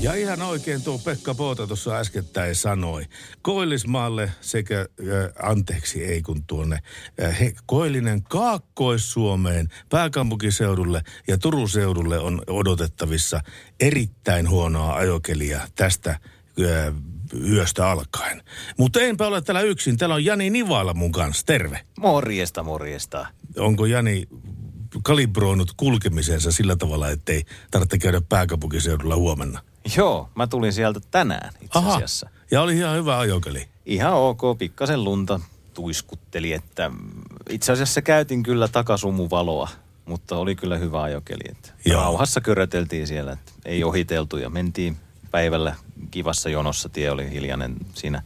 Ja ihan oikein tuo Pekka Poota tuossa äskettäin sanoi. Koillismaalle sekä, äh, anteeksi ei kun tuonne, äh, he, Koillinen Kaakkois-Suomeen, pääkaupunkiseudulle ja Turun seudulle on odotettavissa erittäin huonoa ajokelia tästä äh, yöstä alkaen. Mutta enpä ole täällä yksin. Täällä on Jani Nivala mun kanssa. Terve. Morjesta, morjesta. Onko Jani kalibroinut kulkemisensa sillä tavalla, ettei tarvitse käydä pääkaupunkiseudulla huomenna? Joo, mä tulin sieltä tänään itse Aha. asiassa. Ja oli ihan hyvä ajokeli. Ihan ok, pikkasen lunta tuiskutteli, että itse asiassa käytin kyllä takasumuvaloa, mutta oli kyllä hyvä ajokeli. Että Joo. rauhassa köröteltiin siellä, että ei ohiteltu ja mentiin päivällä kivassa jonossa. Tie oli hiljainen siinä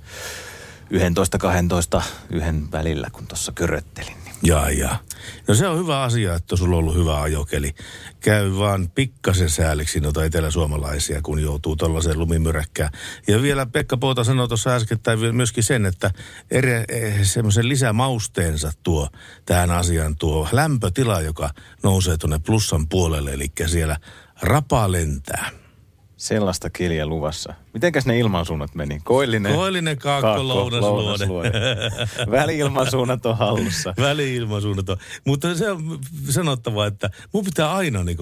11-12 yhden välillä, kun tuossa köröttelin. Jaa, jaa. No se on hyvä asia, että sulla on ollut hyvä ajokeli. Käy vaan pikkasen sääliksi noita eteläsuomalaisia, kun joutuu tuollaiseen lumimyräkkään. Ja vielä Pekka Poota sanoi tuossa äskettäin myöskin sen, että eri, eh, semmoisen lisämausteensa tuo tähän asiaan tuo lämpötila, joka nousee tuonne plussan puolelle, eli siellä rapa lentää. sellaista keliä luvassa. Mitenkäs ne ilmansuunnat meni? Koillinen, Koillinen kaakko, lounasluode. Väli-ilmansuunnat on hallussa. Väli-ilmansuunnat on. Mutta se on sanottava, että mun pitää aina niin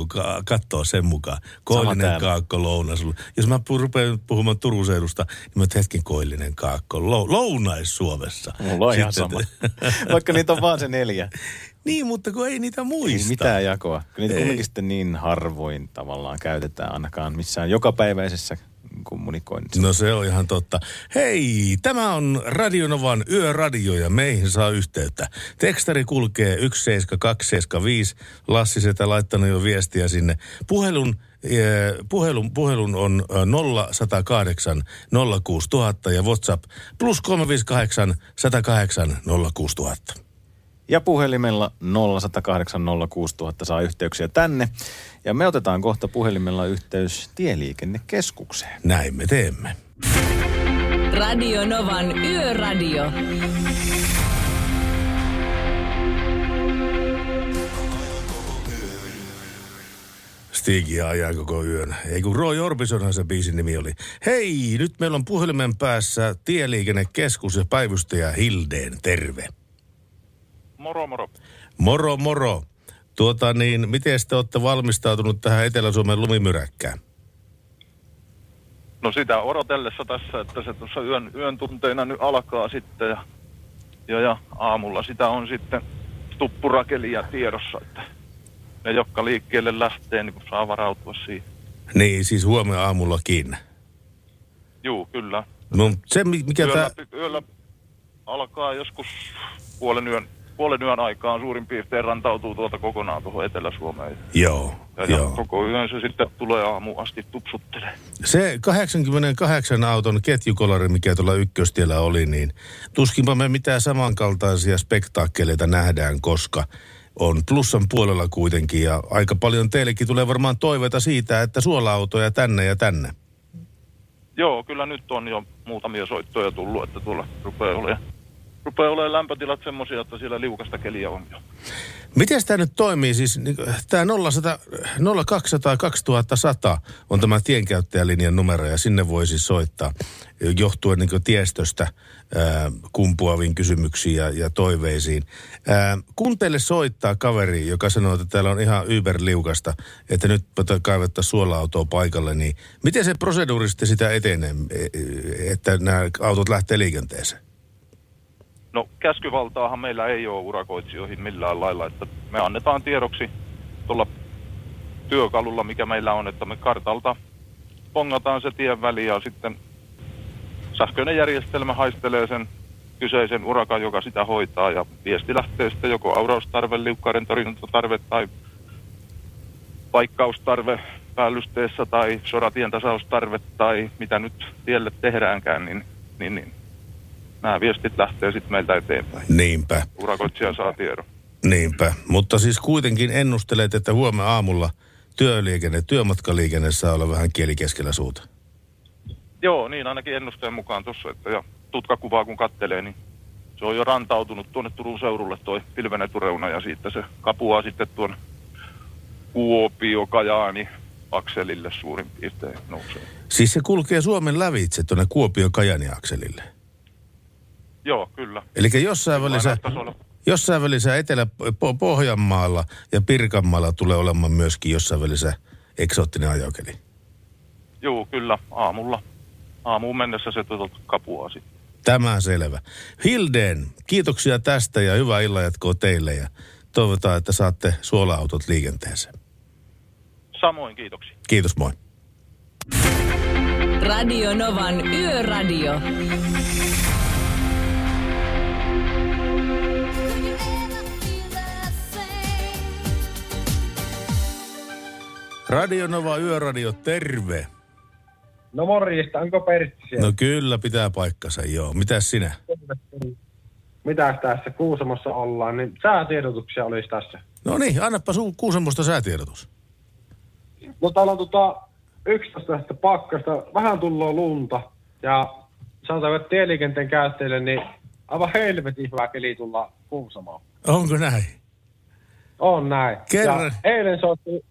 katsoa sen mukaan. Koillinen kaakko, lounas. Jos mä pu- rupean puhumaan Turun seudusta, niin mä hetken koillinen kaakko. Lou- Lounais-Suomessa. Mulla on ihan sama. Vaikka niitä on vaan se neljä. niin, mutta kun ei niitä Ei muista. mitään jakoa. Niitä Ei. kumminkin sitten niin harvoin tavallaan käytetään ainakaan missään jokapäiväisessä kommunikoinnissa. No se on ihan totta. Hei, tämä on Radionovan Yöradio ja meihin saa yhteyttä. Tekstari kulkee 17275. Lassi setä laittanut jo viestiä sinne. Puhelun, eh, puhelun, puhelun on eh, 0108 06000 ja WhatsApp plus 358 108 06000. Ja puhelimella 0108 06000 saa yhteyksiä tänne. Ja me otetaan kohta puhelimella yhteys tieliikennekeskukseen. Näin me teemme. Radio Novan Yöradio. Stigia ajaa koko yön. Ei kun Roy Orbisonhan se biisin nimi oli. Hei, nyt meillä on puhelimen päässä Tieliikennekeskus ja päivystäjä Hildeen. Terve. Moro moro. Moro, moro. Tuota niin, miten te olette valmistautunut tähän Etelä-Suomen lumimyräkkään? No sitä odotellessa tässä, että se tuossa yön, yön tunteina nyt alkaa sitten ja, ja, ja aamulla sitä on sitten tuppurakelia tiedossa, että ne, jotka liikkeelle lähtee, niin kun saa varautua siihen. Niin, siis huomenna aamullakin. Juu, kyllä. No se, mi- mikä Yöllä, tämä... yöllä alkaa joskus puolen yön, puolen yön aikaan suurin piirtein rantautuu tuolta kokonaan tuohon Etelä-Suomeen. Joo, Ja, ja joo. koko yön se sitten tulee aamu asti tupsuttelee. Se 88 auton ketjukolari, mikä tuolla ykköstiellä oli, niin tuskinpa me mitään samankaltaisia spektaakkeleita nähdään, koska on plussan puolella kuitenkin ja aika paljon teillekin tulee varmaan toiveita siitä, että suola-autoja tänne ja tänne. Joo, kyllä nyt on jo muutamia soittoja tullut, että tuolla rupeaa olemaan, rupeaa olemaan lämpötilat semmoisia, että siellä liukasta keliä on jo. Miten tämä nyt toimii? Siis tämä 0100, 0200 2100 on tämä tienkäyttäjälinjan numero ja sinne voi siis soittaa johtuen niin tiestöstä kumpuaviin kysymyksiin ja, ja toiveisiin. Ää, kun teille soittaa kaveri, joka sanoo, että täällä on ihan yberliukasta, että nyt kaivettaa suola-autoa paikalle, niin miten se proseduurisesti sitä etenee, e- että nämä autot lähtee liikenteeseen? No käskyvaltaahan meillä ei ole urakoitsijoihin millään lailla, että me annetaan tiedoksi tuolla työkalulla, mikä meillä on, että me kartalta pongataan se tien väli ja sitten sähköinen järjestelmä haistelee sen kyseisen urakan, joka sitä hoitaa ja viesti lähtee sitten joko auraustarve, liukkaiden torjuntatarve tai paikkaustarve päällysteessä tai soratien tasaustarve tai mitä nyt tielle tehdäänkään, niin, niin, niin nämä viestit lähtee sitten meiltä eteenpäin. Niinpä, Urakoitsija saa tiedon. niinpä. Mutta siis kuitenkin ennustelet, että huomenna aamulla työliikenne, työmatkaliikenne saa olla vähän kieli keskellä suuta. Joo, niin ainakin ennusteen mukaan tuossa, että ja tutkakuvaa kun kattelee, niin se on jo rantautunut tuonne Turun seudulle toi pilvenetureuna ja siitä se kapuaa sitten tuon Kuopio, Kajaani, akselille suurin piirtein nousee. Siis se kulkee Suomen lävitse tuonne Kuopio-Kajani-akselille. Joo, kyllä. Eli jossain välissä, jossain välissä Etelä-Pohjanmaalla ja Pirkanmaalla tulee olemaan myöskin jossain välissä eksoottinen ajokeli. Joo, kyllä. Aamulla. Aamuun mennessä se tuota kapuaa sitten. Tämä selvä. Hilden, kiitoksia tästä ja hyvää illanjatkoa teille ja toivotaan, että saatte suola-autot liikenteeseen. Samoin kiitoksia. Kiitos, moi. Radio Novan Yöradio. Radio Nova Yöradio, terve. No morjesta, onko Pertti siellä? No kyllä, pitää paikkansa, joo. Mitäs sinä? Mitäs tässä Kuusamossa ollaan, niin säätiedotuksia olisi tässä. No niin, annapa sun Kuusamosta säätiedotus. No täällä on tota 11 astetta pakkasta, vähän tullut lunta ja sanotaanko, että tieliikenteen käyttäjille niin aivan helvetin hyvä keli tulla Kuusamoon. Onko näin? On näin. Kerran. Ja eilen soitti,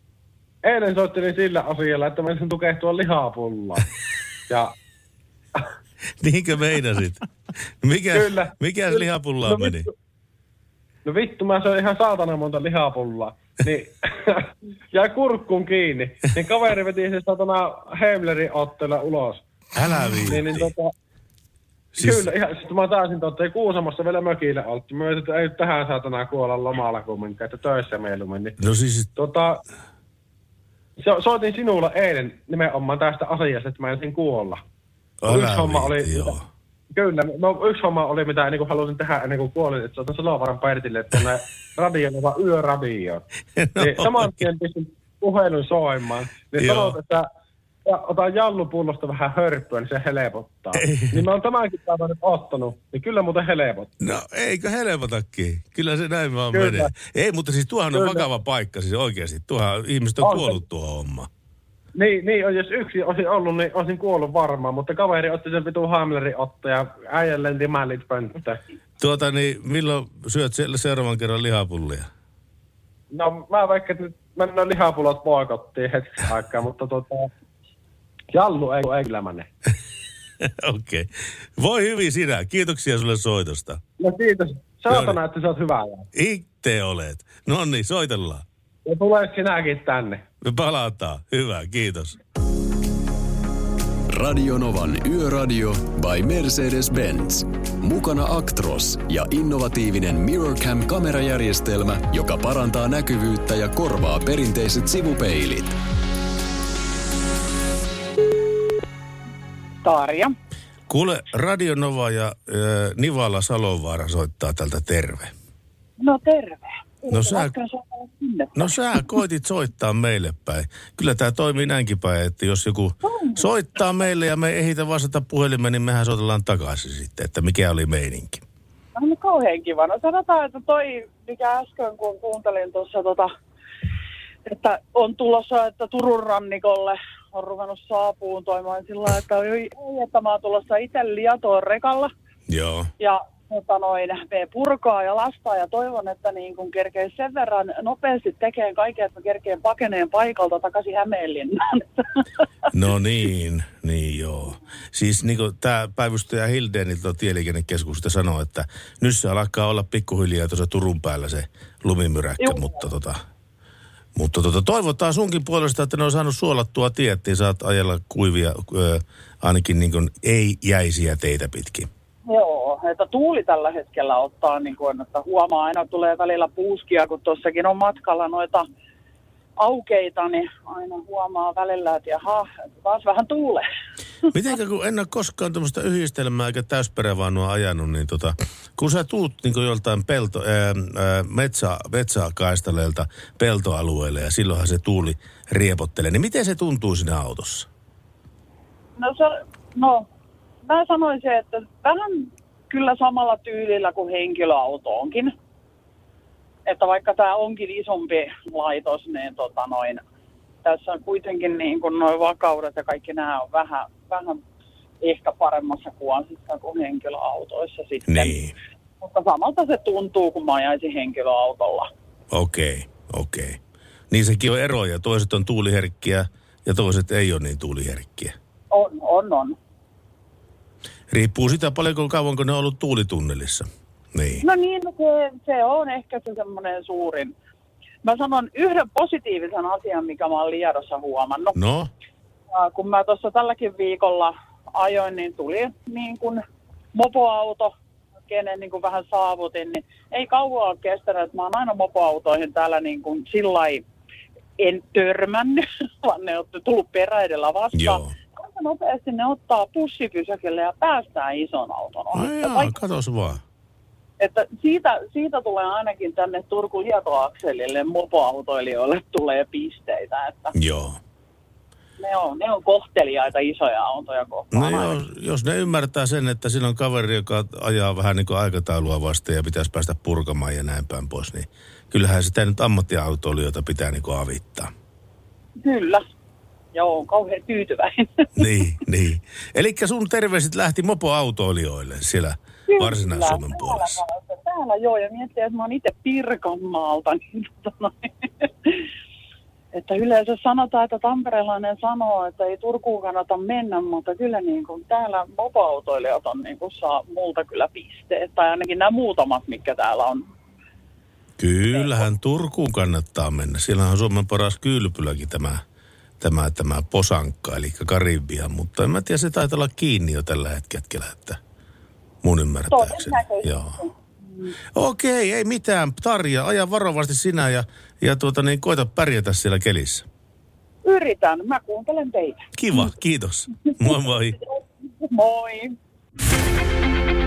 eilen soittelin sillä asialla, että sen tukehtua lihapullaa. ja Niinkö meinasit? Mikä, Kyllä. mikä lihapullaan No meni? vittu. No vittu, mä söin ihan saatana monta lihapullaa. Niin jäi kurkkuun kiinni. Niin kaveri veti se satana Heimlerin otteella ulos. Älä viitti. Niin, niin tota, Siis-. Kyllä, ihan, sitten mä taisin totta, ei Kuusamossa vielä mökille oltu. Mä että ei tähän saatana kuolla lomalla kumminkaan, että töissä mieluummin. Niin, No siis, tota, so, soitin sinulla eilen nimenomaan tästä asiasta, että mä ensin kuolla. älä yksi homma oli- joo. Kyllä, no yksi homma oli, mitä niin halusin tehdä ennen kuin kuolin, että soitan Salovaran Pertille tuonne radionova yöradioon. No Niin saman tien pistin puhelun soimaan. Niin sanot, että otan jallupullosta vähän hörppyä, niin se helpottaa. Ei. Niin mä oon tämänkin päivän nyt ottanut, niin kyllä muuten helpottaa. No eikö helpotakin? Kyllä se näin vaan Kyllä. menee. Ei, mutta siis tuohan on Kyllä. vakava paikka siis oikeasti. Tuohan ihmiset on On se. kuollut tuo homma. Niin, niin on, jos yksi olisi ollut, niin olisin kuollut varmaan, mutta kaveri otti sen vitun Hamlerin otto ja äijän lenti mällit pönttä. Tuota niin, milloin syöt siellä seuraavan kerran lihapullia? No mä vaikka nyt mennään lihapulot boikottiin hetki aikaa, mutta tota, Jallu mene. Okei. Okay. Voi hyvin sinä. Kiitoksia sulle soitosta. No kiitos. Saatana, Joo. että sä oot hyvä. Itse olet. No niin, soitellaan. Ja tulee sinäkin tänne. Me palataan. Hyvä, kiitos. Radionovan Yöradio by Mercedes-Benz. Mukana Actros ja innovatiivinen MirrorCam-kamerajärjestelmä, joka parantaa näkyvyyttä ja korvaa perinteiset sivupeilit. Tarja. Kuule, Radio Nova ja äh, Nivala Salovaara soittaa tältä terve. No terve. No sä-. No sä koitit soittaa meille päin. Kyllä tämä toimii näinkin päin, että jos joku soittaa meille ja me ei ehditä vastata puhelimeen, niin mehän soitellaan takaisin sitten, että mikä oli meininki. No niin kauhean kiva. No sanotaan, että toi, mikä äsken kun kuuntelin tuossa tota, että on tulossa, että Turun rannikolle on ruvennut saapuun toimimaan sillä lailla, että, ei, että mä oon tulossa itse liatoon rekalla Joo. ja tota noin, me purkaa ja lastaa ja toivon, että niin kun kerkee sen verran nopeasti tekemään kaiken, että kerkeen pakeneen paikalta takaisin Hämeenlinnaan. No niin, niin joo. Siis niin kuin tämä päivystäjä Hildeniltä tieliikennekeskusta sanoi, että nyt se alkaa olla pikkuhiljaa tuossa Turun päällä se lumimyräkkä, Joo. mutta tota, mutta tota, toivotaan sunkin puolesta, että ne on saanut suolattua tiet, niin saat ajella kuivia, ö, ainakin niin kuin ei-jäisiä teitä pitkin. Joo, että tuuli tällä hetkellä ottaa, niin kuin, että huomaa aina tulee välillä puuskia, kun tuossakin on matkalla noita aukeita, niin aina huomaa välillä, että jaha, taas vähän tuulee. Mitenkä kun en ole koskaan tämmöistä yhdistelmää eikä täysperävaunua ajanut, niin tota, kun sä tuut niin joltain pelto, ää, ää, metsä, metsäkaistaleelta peltoalueelle ja silloinhan se tuuli riepottelee, niin miten se tuntuu siinä autossa? No, se, no mä sanoisin, että vähän kyllä samalla tyylillä kuin henkilöauto onkin. Että vaikka tämä onkin isompi laitos, niin tota noin, tässä on kuitenkin niin kuin noin vakaudet ja kaikki nämä on vähän, vähän ehkä paremmassa kuvansissa kuin henkilöautoissa sitten. Niin, Mutta samalta se tuntuu, kun mä ajaisin henkilöautolla. okei, okay, okei. Okay. Niin sekin on eroja. Toiset on tuuliherkkiä ja toiset ei ole niin tuuliherkkiä. On, on, on. Riippuu sitä paljonko kauanko ne on ollut tuulitunnelissa. Niin. No niin, no se, se on ehkä se semmoinen suurin. Mä sanon yhden positiivisen asian, mikä mä oon Liedossa huomannut. No, Ja kun mä tuossa tälläkin viikolla ajoin, niin tuli niin kuin mopoauto, kenen niin kuin vähän saavutin, niin ei kauan ole kestänyt, että mä oon aina mopoautoihin täällä niin kuin sillä en törmännyt, vaan ne on tullut peräidellä vastaan. joo. Aika nopeasti ne ottaa pussipysäkille ja päästään ison auton ohi. Ai Ja jaa, vaikka- katos vaan. Että siitä, siitä tulee ainakin tänne Turku-Lieto-akselille mopoautoilijoille tulee pisteitä, että Joo. ne on, ne on kohteliaita isoja autoja kohtaan. No joo, jos ne ymmärtää sen, että siinä on kaveri, joka ajaa vähän niin kuin aikataulua vasten ja pitäisi päästä purkamaan ja näin päin pois, niin kyllähän sitä nyt ammattiautoilijoita pitää niin kuin avittaa. Kyllä. Joo, kauhean tyytyväinen. Niin, niin. Eli sun terveiset lähti mopoautoilijoille siellä Varsinais-Suomen Kyllä, puolessa. Täällä, täällä joo, ja miettii, että mä oon itse Pirkanmaalta, niin tota että yleensä sanotaan, että tamperelainen sanoo, että ei Turkuun kannata mennä, mutta kyllä niin kuin täällä mopoautoilijat on niin kuin saa multa kyllä pisteet, tai ainakin nämä muutamat, mitkä täällä on. Kyllähän Turkuun kannattaa mennä. Siellä on Suomen paras kylpyläkin tämä, tämä, tämä Posankka, eli Karibia, mutta en mä tiedä, se taitaa olla kiinni jo tällä hetkellä, että mun ymmärtääkseni. Joo. Okei, ei mitään. Tarja, aja varovasti sinä ja, ja tuota, niin, koita pärjätä siellä kelissä. Yritän, mä kuuntelen teitä. Kiva, kiitos. Moi moi. Moi!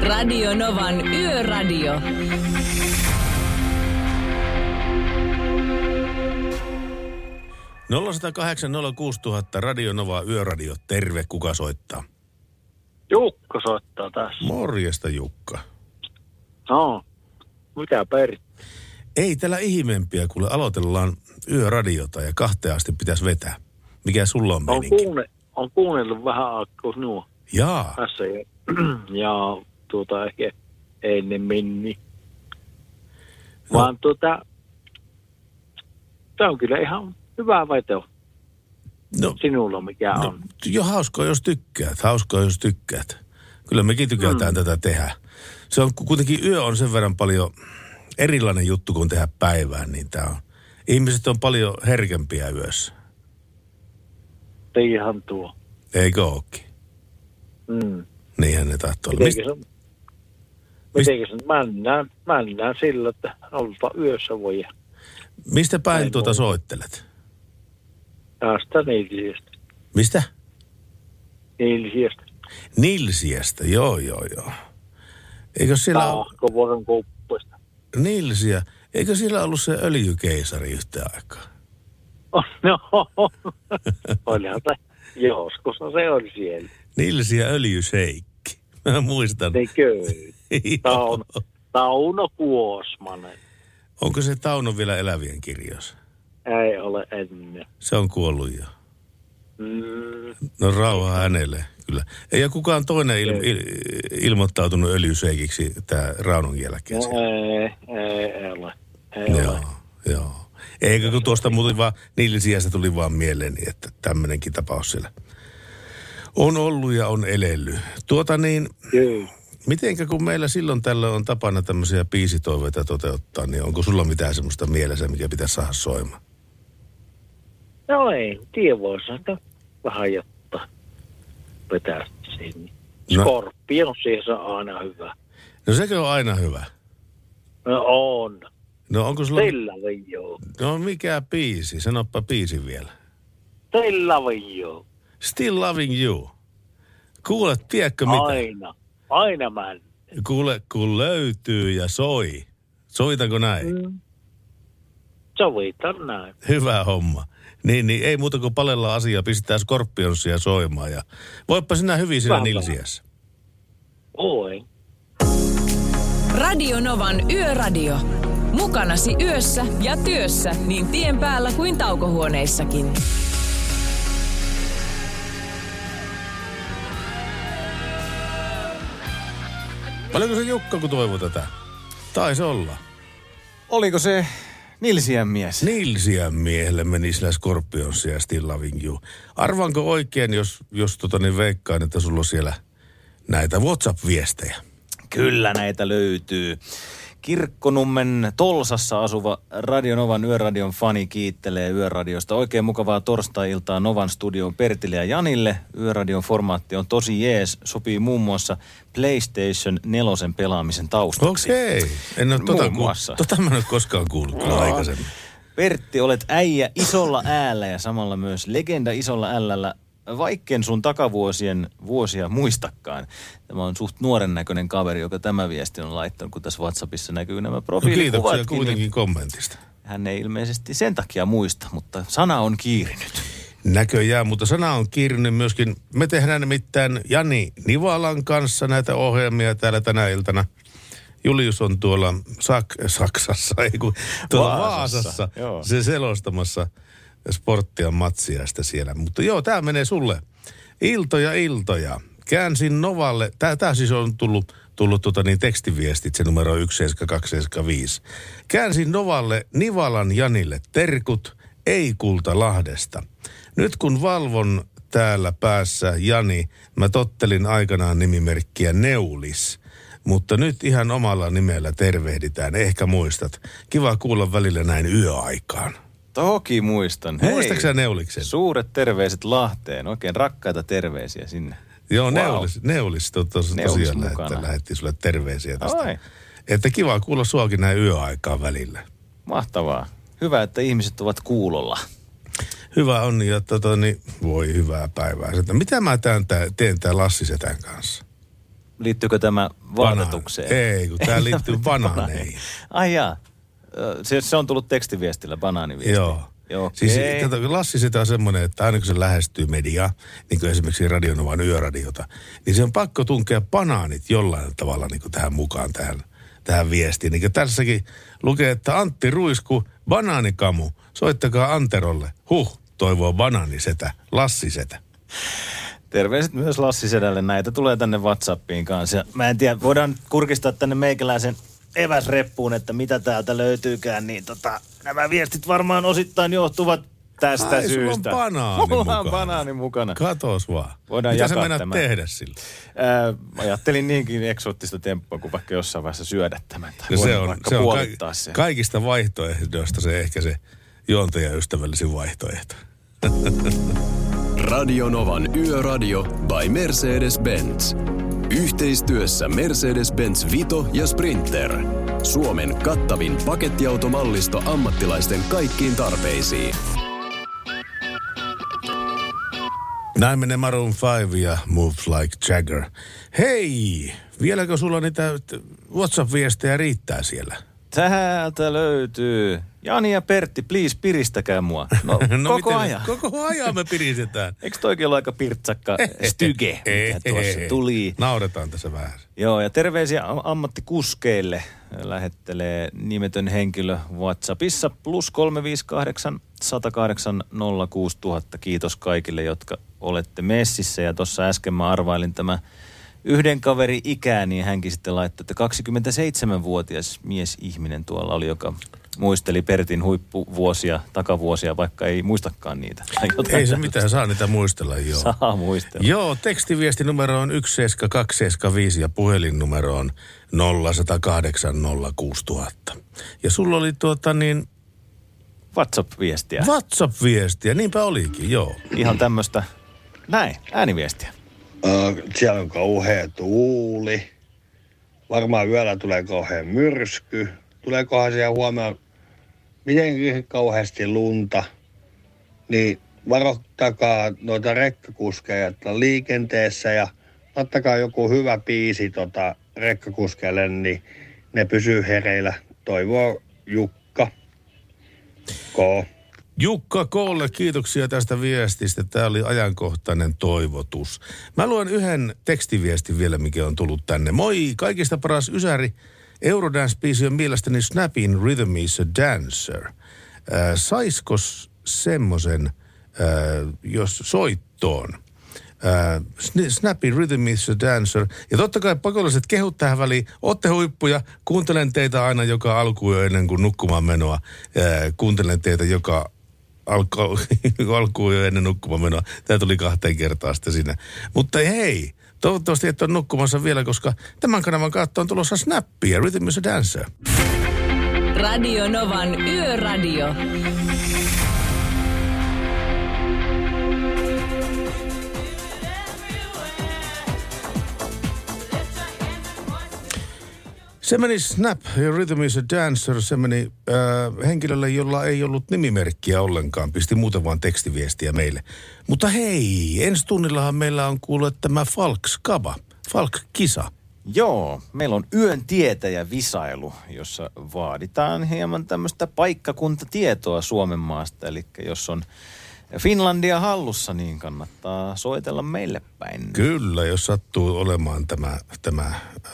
Radio Novan Yöradio. nolla 06000 Radio Nova Yöradio. Terve, kuka soittaa? Jukka soittaa tässä. Morjesta Jukka. No, mikä peri? Ei täällä ihmeempiä, kuule aloitellaan yöradiota ja kahteen asti pitäisi vetää. Mikä sulla on On, kuunne, on kuunnellut vähän aikaa sinua Jaa, tässä ja, ja tuota ehkä ennemmin. Niin. No. Vaan tuota, tämä on kyllä ihan hyvä veto no, sinulla, mikä no on. jo hauskaa jos tykkäät, hauskaa jos tykkäät. Kyllä mekin tykätään mm. tätä tehdä. Se on ku- kuitenkin yö on sen verran paljon erilainen juttu kuin tehdä päivään, niin tää on. Ihmiset on paljon herkempiä yössä, Ihan tuo. eikö ookin? Mm. Niinhän ne tahtoo olla. Mist, Mitenkä se, mitenkä se, mä näen, mä näen sillä, että olta yössä voi mistä päin Ei tuota voi. soittelet? Tästä niilsiästä. Mistä? Niilsiästä. Nilsiästä, joo joo joo. Eikö siellä ole Tahkovuoron kuppuista. Nilsiä? Eikö siellä ollut se öljykeisari yhtä aikaa? No, olihan se, joskus se oli siellä. Nilsiä öljyseikki. Mä muistan. Ne köy. Tauno. Tauno Kuosmanen. Onko se Tauno vielä elävien kirjoissa? Ei ole ennen. Se on kuollut jo. Mm, No rauha hänelle, kyllä. Ei ole kukaan toinen il, il, ilmoittautunut öljyseikiksi tämä Raunon jälkeen. no, ei, ei, ei ole. Ei Joo, ole. joo. Eikö kun tuosta muuten vaan Nilsiästä tuli vaan mieleeni, että tämmöinenkin tapaus siellä on ollut ja on elellyt. Tuota niin, Kyllä. mitenkä kun meillä silloin tällöin on tapana tämmöisiä biisitoiveita toteuttaa, niin onko sulla mitään semmoista mielessä, mikä pitäisi saada soimaan? No ei, tiedä voisi että vähän jotta vetää sinne. No. Skorpion siihen on aina hyvä. No sekö on aina hyvä? No on. No onko sulla... Still loving you. No mikä biisi? Sanoppa biisi vielä. Still loving you. Still loving you. Kuule, tiedätkö mitä? Aina. Aina mä. Kuule, kun löytyy ja soi. Soitanko näin? Mm. Sovitaan näin. Hyvä homma. Niin, niin ei muuta kuin palella asiaa, pistää Scorpionsia soimaan ja voippa sinä hyvin siinä. Nilsiässä. Oi. Radio Novan Yöradio. Mukanasi yössä ja työssä niin tien päällä kuin taukohuoneissakin. Paljonko se Jukka, kun toivoi tätä? Taisi olla. Oliko se Nilsiän mies? Nilsiän miehelle meni sillä Scorpionsia ja Still Loving You. Arvaanko oikein, jos, jos tota niin veikkaan, että sulla on siellä näitä WhatsApp-viestejä? Kyllä näitä löytyy. Kirkkonummen Tolsassa asuva Radionovan Yöradion fani kiittelee Yöradiosta. Oikein mukavaa torstai-iltaa Novan studioon Pertille ja Janille. Yöradion formaatti on tosi jees. Sopii muun muassa PlayStation 4 pelaamisen taustaksi. Okei. En ole tota, muassa. tota mä en ole koskaan kuullut kyllä aikaisemmin. Pertti, olet äijä isolla äällä ja samalla myös legenda isolla ällällä, vaikken sun takavuosien vuosia muistakaan. Tämä on suht nuoren näköinen kaveri, joka tämä viesti on laittanut, kun tässä WhatsAppissa näkyy nämä No, profiilikuvatkin. kiitoksia niin kuitenkin kommentista. hän ei ilmeisesti sen takia muista, mutta sana on kiirinyt. Näköjään, mutta sana on kiirinyt myöskin. Me tehdään nimittäin Jani Nivalan kanssa näitä ohjelmia täällä tänä iltana. Julius on tuolla Sak- Saksassa, ei kun tuolla Vaasassa, Vaasassa, joo. se selostamassa sporttia matsiaista siellä. Mutta joo, tämä menee sulle. Iltoja, iltoja. Käänsin Novalle, tämä siis on tullut, tullut tota niin, tekstiviestit, se numero 17275. Käänsin Novalle Nivalan Janille terkut, ei kulta Lahdesta. Nyt kun valvon täällä päässä Jani, mä tottelin aikanaan nimimerkkiä Neulis. Mutta nyt ihan omalla nimellä tervehditään, ehkä muistat. Kiva kuulla välillä näin yöaikaan. Toki muistan. Muistatko sä Neuliksen? Suuret terveiset Lahteen. Oikein rakkaita terveisiä sinne. Joo, Wow. Neulis, Neulis to, tos, Neulis tosiaan lähetti, lähetti sulle terveisiä tästä. Oi. Että kiva kuulla suakin näin yöaikaan välillä. Mahtavaa. Hyvä, että ihmiset ovat kuulolla. Hyvä on ja tota, niin, voi hyvää päivää. Sitä. Mitä mä teen, tää, teen tää Lassi Setän kanssa? Liittyykö tämä vaatetukseen? Ei, kun tää liittyy banaaneihin. Ai jaa. Se, se on tullut tekstiviestillä, banaaniviesti. Joo. Joo, Siis kato, Lassi sitä on semmoinen, että aina kun se lähestyy mediaa, niin kuin esimerkiksi Radionovan yöradiota, niin se on pakko tunkea banaanit jollain tavalla niin kuin tähän mukaan, tähän, tähän viestiin. Niin kuin tässäkin lukee, että Antti Ruisku, banaanikamu, soittakaa Anterolle. Huh, toivoo banaanisetä, Lassisetä. Terveiset myös Lassi Sedälle. Näitä tulee tänne Whatsappiin kanssa. Mä en tiedä, voidaan kurkistaa tänne meikäläisen eväsreppuun, että mitä täältä löytyykään. Niin tota, nämä viestit varmaan osittain johtuvat tästä Ai, sulla on syystä. banaani Mulla on mukana. banaani mukana. Katos vaan. Voidaan Mitä sä jakaa meinaat tämä. tehdä sillä? Ää, ajattelin niinkin eksoottista temppua, kuin vaikka jossain vaiheessa syödä tämän. Tai No se on, se on ka- sen. kaikista vaihtoehdoista se ehkä se juontajaystävällisin vaihtoehto. Radio Novan Yöradio by Mercedes-Benz. Yhteistyössä Mercedes-Benz Vito ja Sprinter. Suomen kattavin pakettiautomallisto ammattilaisten kaikkiin tarpeisiin. Näin menee Maroon 5 ja Moves Like Jagger. Hei, vieläkö sulla niitä WhatsApp-viestejä riittää siellä? Täältä löytyy. Jani ja Pertti, please piristäkää mua. No, no koko miten- ajan. Koko ajan me piristetään. Eikö toikin ole aika pirtsakka styge, mikä tuossa tuli? Nauretaan tässä vähän. Joo, ja terveisiä am- ammattikuskeille lähettelee nimetön henkilö WhatsAppissa plus 358 108 06000. Kiitos kaikille, jotka olette messissä. Ja tuossa äsken mä arvailin tämä yhden kaveri ikää, niin hänkin sitten laittoi, että 27-vuotias miesihminen tuolla oli, joka muisteli Pertin huippuvuosia, takavuosia, vaikka ei muistakaan niitä. Ei se mitään, saa niitä muistella, joo. Saa muistella. Joo, tekstiviesti numero on 17275 ja puhelinnumero on 0108 06000. Ja sulla oli tuota niin WhatsApp-viestiä. WhatsApp-viestiä, niinpä olikin, joo. Ihan tämmöistä, näin, ääniviestiä. Ö, Siellä on kauhea tuuli. Varmaan yöllä tulee kauhea myrsky. tuleekohan siellä huomenna miten kauheasti lunta, niin varoittakaa noita rekkakuskeja, että liikenteessä ja ottakaa joku hyvä biisi tota rekkakuskeille, niin ne pysyy hereillä. Toivoo Jukka. K. Jukka Koolle, kiitoksia tästä viestistä. Tämä oli ajankohtainen toivotus. Mä luen yhden tekstiviestin vielä, mikä on tullut tänne. Moi, kaikista paras Ysäri. Eurodance-biisi on mielestäni Snapping Rhythm is a Dancer. Äh, saisko semmoisen, äh, jos soittoon? Äh, Snappy Rhythm is a Dancer. Ja totta kai pakolliset kehut tähän väliin. Otte huippuja. Kuuntelen teitä aina joka alkuun jo ennen kuin nukkumaan menoa. Äh, kuuntelen teitä joka alku, alkuun jo ennen nukkumaan menoa. Tämä tuli kahteen kertaan sitten sinne. Mutta hei, toivottavasti et ole nukkumassa vielä, koska tämän kanavan kautta on tulossa Snappia, Rhythm is a Dancer. Radio Novan Yöradio. Se meni Snap ja Rhythm is a Dancer. Se meni äh, henkilölle, jolla ei ollut nimimerkkiä ollenkaan. Pisti muuten vaan tekstiviestiä meille. Mutta hei, ensi tunnillahan meillä on kuullut tämä Falk Skaba, Falk Kisa. Joo, meillä on yön tietäjä visailu, jossa vaaditaan hieman tämmöistä paikkakuntatietoa Suomen maasta. Eli jos on Finlandia hallussa, niin kannattaa soitella meille päin. Kyllä, jos sattuu olemaan tämä, tämä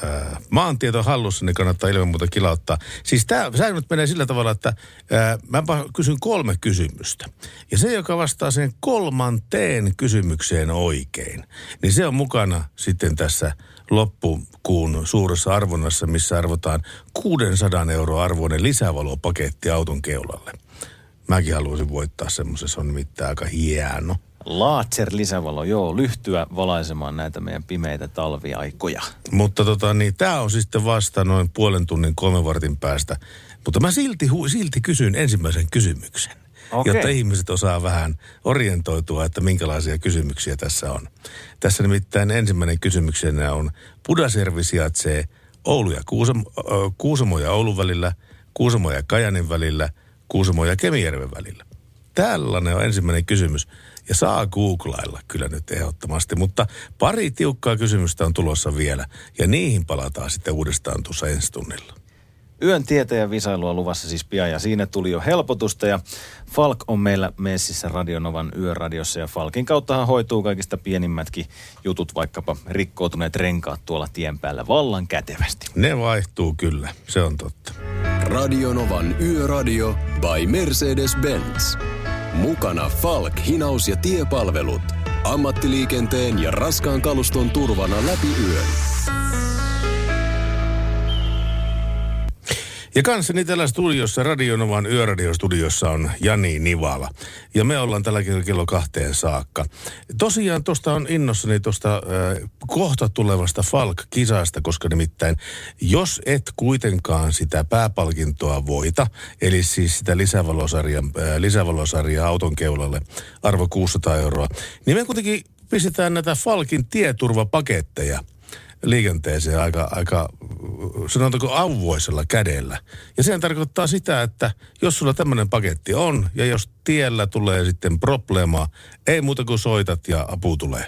ää, maantieto hallussa, niin kannattaa ilman muuta kilauttaa. Siis tämä säännöt menee sillä tavalla, että ää, mä kysyn kolme kysymystä. Ja se, joka vastaa sen kolmanteen kysymykseen oikein, niin se on mukana sitten tässä loppukuun suuressa arvonnassa, missä arvotaan 600 euroa arvoinen lisävalopaketti auton keulalle. Mäkin haluaisin voittaa semmoisen, se on nimittäin aika hieno. Laatser lisävalo, joo, lyhtyä valaisemaan näitä meidän pimeitä talviaikoja. Mutta tota niin, tämä on sitten vasta noin puolen tunnin kolmen vartin päästä. Mutta mä silti, hu, silti kysyn ensimmäisen kysymyksen. Okei. Jotta ihmiset osaa vähän orientoitua, että minkälaisia kysymyksiä tässä on. Tässä nimittäin ensimmäinen kysymyksenä on Pudaservi sijaitsee Oulu ja Kuusamo, Kuusamo ja Oulun välillä, Kuusamo ja Kajanin välillä, Kuusamo ja Kemijärven välillä. Tällainen on ensimmäinen kysymys. Ja saa googlailla kyllä nyt ehdottomasti, mutta pari tiukkaa kysymystä on tulossa vielä. Ja niihin palataan sitten uudestaan tuossa ensi tunnilla. Yön tietäjä visailua luvassa siis pian ja siinä tuli jo helpotusta ja Falk on meillä messissä Radionovan yöradiossa ja Falkin kauttahan hoituu kaikista pienimmätkin jutut, vaikkapa rikkoutuneet renkaat tuolla tien päällä vallan kätevästi. Ne vaihtuu kyllä, se on totta. Radionovan Yöradio by Mercedes-Benz. Mukana Falk, hinaus ja tiepalvelut. Ammattiliikenteen ja raskaan kaluston turvana läpi yön. Ja kanssani täällä studiossa, Radionovan yöradiostudiossa on Jani Nivala. Ja me ollaan tällä kerralla kello kahteen saakka. Tosiaan tuosta on innossani tuosta äh, kohta tulevasta Falk-kisasta, koska nimittäin jos et kuitenkaan sitä pääpalkintoa voita, eli siis sitä lisävalosarjan, äh, lisävalosarjaa auton keulalle, arvo 600 euroa, niin me kuitenkin pistetään näitä Falkin tieturvapaketteja liikenteeseen aika, aika sanotaanko auvoisella kädellä. Ja sehän tarkoittaa sitä, että jos sulla tämmöinen paketti on ja jos tiellä tulee sitten probleema, ei muuta kuin soitat ja apu tulee.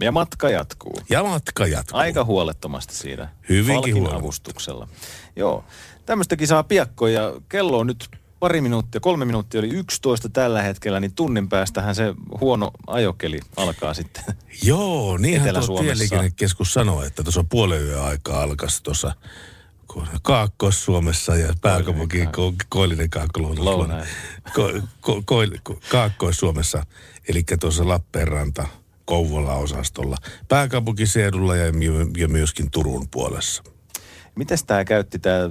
Ja matka jatkuu. Ja matka jatkuu. Aika huolettomasti siinä. Hyvinkin avustuksella. Joo. Tämmöistäkin saa piakko ja kello on nyt pari minuuttia, kolme minuuttia oli 11 tällä hetkellä, niin tunnin päästähän se huono ajokeli alkaa sitten. Joo, niinhän tuo tieliikennekeskus sanoi, että tuossa puolen yön aikaa alkaisi tuossa Kaakkois-Suomessa ja pääkaupunki ko, Koillinen kaakkois Lounais. ko, ko, ko, ko, Kaakkois-Suomessa, eli tuossa Lappeenranta, Kouvola-osastolla, pääkaupunkiseudulla ja, ja myöskin Turun puolessa. Mites tämä käytti tämä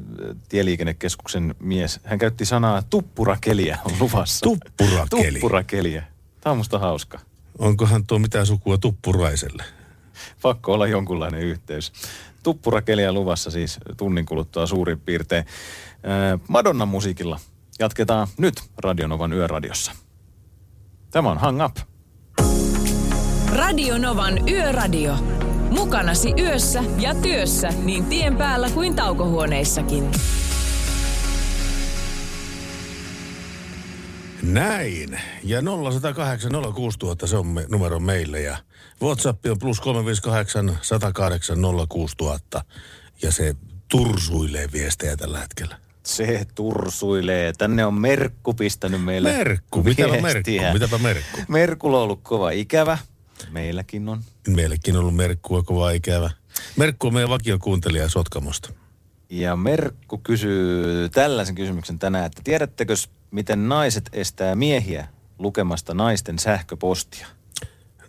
tieliikennekeskuksen mies? Hän käytti sanaa tuppurakeliä on luvassa. Tuppurakeli. Tuppurakeliä. Tämä on musta hauska. Onkohan tuo mitään sukua Tuppuraiselle? Pakko olla jonkunlainen yhteys. Tuppurakeliä luvassa siis tunnin kuluttua suurin piirtein. Ää, Madonnan musiikilla jatketaan nyt Radionovan yöradiossa. Tämä on Hang Up. Radio Novan Yöradio. Mukanasi yössä ja työssä niin tien päällä kuin taukohuoneissakin. Näin. Ja 0806000 se on me, numero meille. Ja WhatsApp on plus 358 108 06000. Ja se tursuilee viestejä tällä hetkellä. Se tursuilee. Tänne on Merkku pistänyt meille Merkku, viestiä. mitäpä Merkku, mitäpä Merkku. Merkulla on ollut kova ikävä. Meilläkin on. Meillekin on ollut Merkkua kova ikävä. Merkku on meidän vakiokuuntelija Sotkamosta. Ja Merkku kysyy tällaisen kysymyksen tänään, että tiedättekö miten naiset estää miehiä lukemasta naisten sähköpostia?